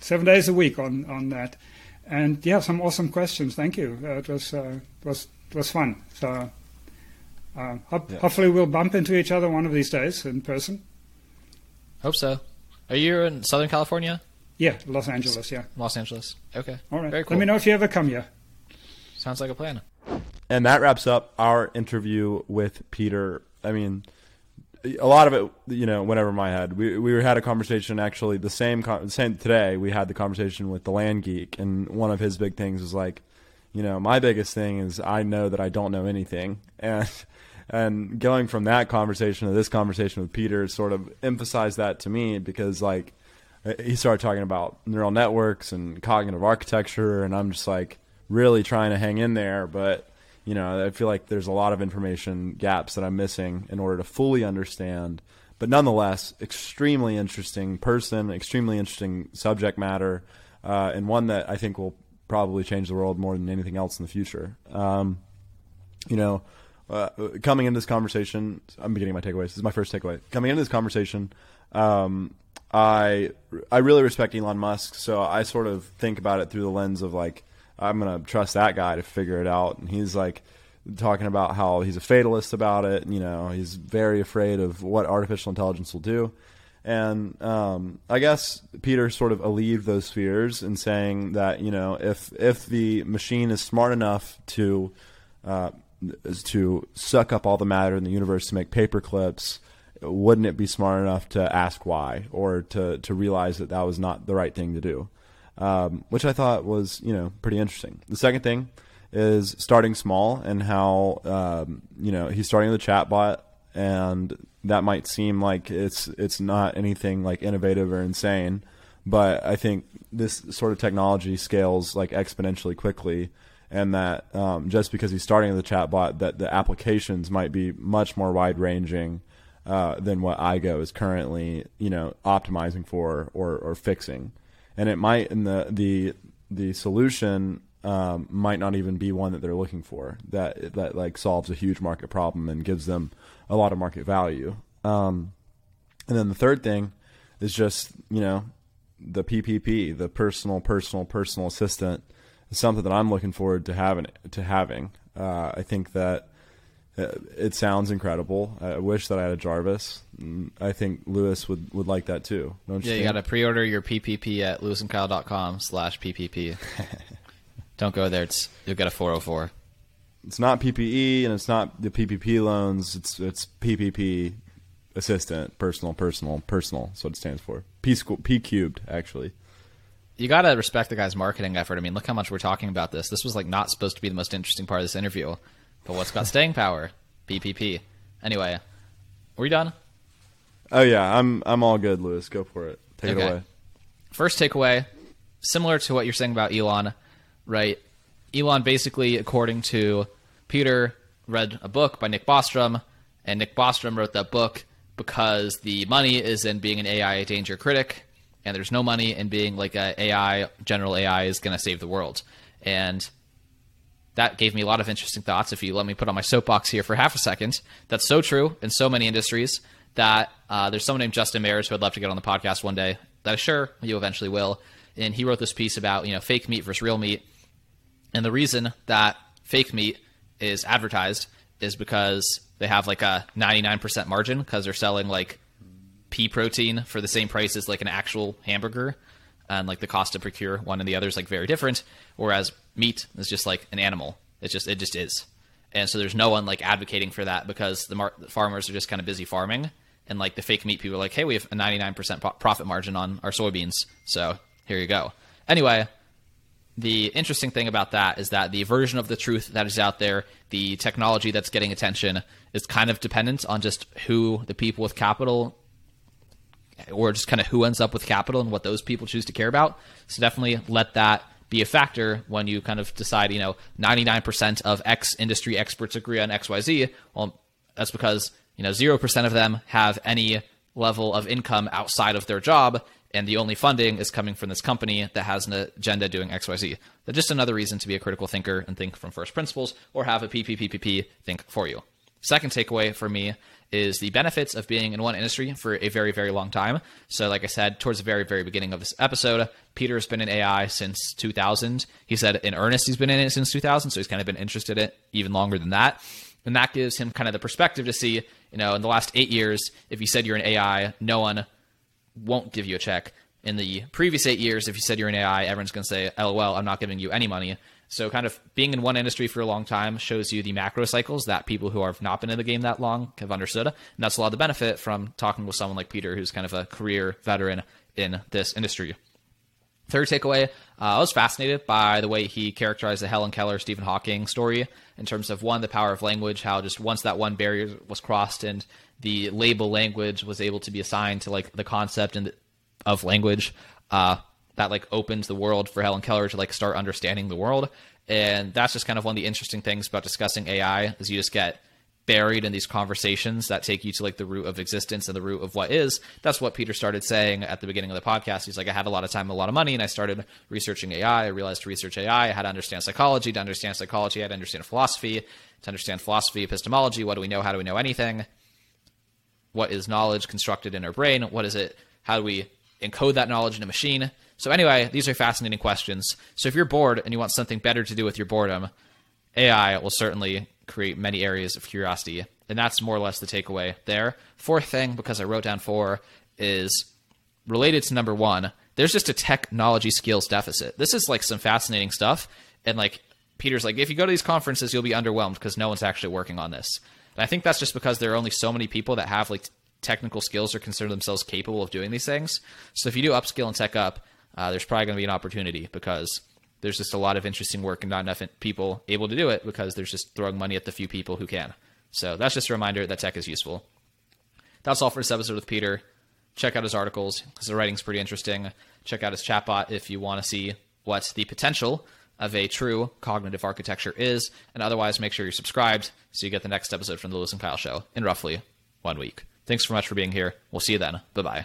seven days a week on, on that. And yeah, some awesome questions. Thank you. Uh, it was, uh, was, was fun. So uh, ho- yeah. hopefully we'll bump into each other one of these days in person. Hope so. Are you in Southern California? Yeah, Los Angeles. Yeah, Los Angeles. Okay. All right. Very cool. Let me know if you ever come here. Sounds like a plan. And that wraps up our interview with Peter. I mean, a lot of it, you know, went over my head. We we had a conversation actually the same same today. We had the conversation with the land geek, and one of his big things was like, you know, my biggest thing is I know that I don't know anything, and and going from that conversation to this conversation with Peter sort of emphasized that to me because like he started talking about neural networks and cognitive architecture and I'm just like really trying to hang in there. But you know I feel like there's a lot of information gaps that I'm missing in order to fully understand. But nonetheless extremely interesting person extremely interesting subject matter uh, and one that I think will probably change the world more than anything else in the future. Um, you know uh, coming into this conversation, I'm beginning my takeaways. This is my first takeaway. Coming into this conversation, um, I I really respect Elon Musk, so I sort of think about it through the lens of like I'm gonna trust that guy to figure it out, and he's like talking about how he's a fatalist about it. You know, he's very afraid of what artificial intelligence will do. And um, I guess Peter sort of alleviated those fears in saying that you know if if the machine is smart enough to uh, is to suck up all the matter in the universe to make paper clips, wouldn't it be smart enough to ask why or to, to realize that that was not the right thing to do? Um, which I thought was, you know, pretty interesting. The second thing is starting small and how, um, you know, he's starting the chatbot and that might seem like it's, it's not anything like innovative or insane, but I think this sort of technology scales like exponentially quickly and that um, just because he's starting the chatbot, that the applications might be much more wide ranging uh, than what Aigo is currently, you know, optimizing for or, or fixing, and it might and the the the solution um, might not even be one that they're looking for that that like solves a huge market problem and gives them a lot of market value. Um, and then the third thing is just you know the PPP, the personal, personal, personal assistant something that I'm looking forward to having. To having, uh, I think that uh, it sounds incredible. I wish that I had a Jarvis. Mm, I think Louis would, would like that too. Don't you yeah, you got to pre-order your PPP at louisandkyle.com slash PPP. [LAUGHS] Don't go there. It's you'll get a 404. It's not PPE and it's not the PPP loans. It's it's PPP assistant, personal, personal, personal. That's what it stands for. P P cubed actually you got to respect the guy's marketing effort. I mean, look how much we're talking about this. This was like not supposed to be the most interesting part of this interview, but what's got [LAUGHS] staying power? PPP. Anyway, were you done? Oh yeah, I'm I'm all good, Louis. Go for it. Take Okay. it away. First takeaway, similar to what you're saying about Elon, right? Elon basically, according to Peter, read a book by Nick Bostrom, and Nick Bostrom wrote that book because the money is in being an AI danger critic, and there's no money in being like a AI general AI is going to save the world, and that gave me a lot of interesting thoughts. If you let me put on my soapbox here for half a second, that's so true in so many industries that uh, there's someone named Justin Mares who I'd love to get on the podcast one day. That I'm sure you eventually will. And he wrote this piece about you know fake meat versus real meat, and the reason that fake meat is advertised is because they have like a 99% margin because they're selling like pea protein for the same price as like an actual hamburger and like the cost to procure one and the other is like very different whereas meat is just like an animal. It just it just is. And so there's no one like advocating for that because the, mar- the farmers are just kind of busy farming and like the fake meat people are like hey we have a 99% pro- profit margin on our soybeans so here you go. Anyway the interesting thing about that is that the version of the truth that is out there, the technology that's getting attention, is kind of dependent on just who the people with capital, or just kind of who ends up with capital and what those people choose to care about. So definitely let that be a factor when you kind of decide, you know, 99% of X industry experts agree on XYZ. Well, that's because, you know, 0% of them have any level of income outside of their job and the only funding is coming from this company that has an agenda doing XYZ. That's just another reason to be a critical thinker and think from first principles or have a PPPPP think for you. Second takeaway for me is the benefits of being in one industry for a very, very long time. So, like I said, towards the very, very beginning of this episode, Peter's been in AI since 2000. He said in earnest he's been in it since 2000, so he's kind of been interested in it even longer than that. And that gives him kind of the perspective to see, you know, in the last eight years, if you said you're an AI, no one won't give you a check. In the previous eight years, if you said you're an AI, everyone's going to say, oh, LOL, I'm not giving you any money. So, kind of being in one industry for a long time shows you the macro cycles that people who have not been in the game that long have understood. And that's a lot of the benefit from talking with someone like Peter, who's kind of a career veteran in this industry. Third takeaway, uh, I was fascinated by the way he characterized the Helen Keller Stephen Hawking story in terms of one, the power of language, how just once that one barrier was crossed and the label language was able to be assigned to like the concept and of language, uh, that like opens the world for Helen Keller to like start understanding the world. And that's just kind of one of the interesting things about discussing AI is you just get buried in these conversations that take you to like the root of existence and the root of what is. That's what Peter started saying at the beginning of the podcast. He's like, I had a lot of time, a lot of money, and I started researching AI. I realized to research AI, I had to understand psychology. To understand psychology, I had to understand philosophy. To understand philosophy, epistemology, what do we know? How do we know anything? What is knowledge constructed in our brain? What is it? How do we encode that knowledge in a machine? So anyway, these are fascinating questions. So if you're bored and you want something better to do with your boredom, AI will certainly create many areas of curiosity. And that's more or less the takeaway there. Fourth thing, because I wrote down four, is related to number one. There's just a technology skills deficit. This is like some fascinating stuff. And like Peter's like, if you go to these conferences, you'll be underwhelmed because no one's actually working on this. And I think that's just because there are only so many people that have like technical skills or consider themselves capable of doing these things. So if you do upskill and tech up, uh, there's probably going to be an opportunity because there's just a lot of interesting work and not enough people able to do it because there's just throwing money at the few people who can. So that's just a reminder that tech is useful. That's all for this episode with Peter. Check out his articles. His writing's pretty interesting. Check out his chatbot if you want to see what the potential of a true cognitive architecture is. And otherwise, make sure you're subscribed so you get the next episode from the Louis and Kyle Show in roughly one week. Thanks so much for being here. We'll see you then. Bye bye.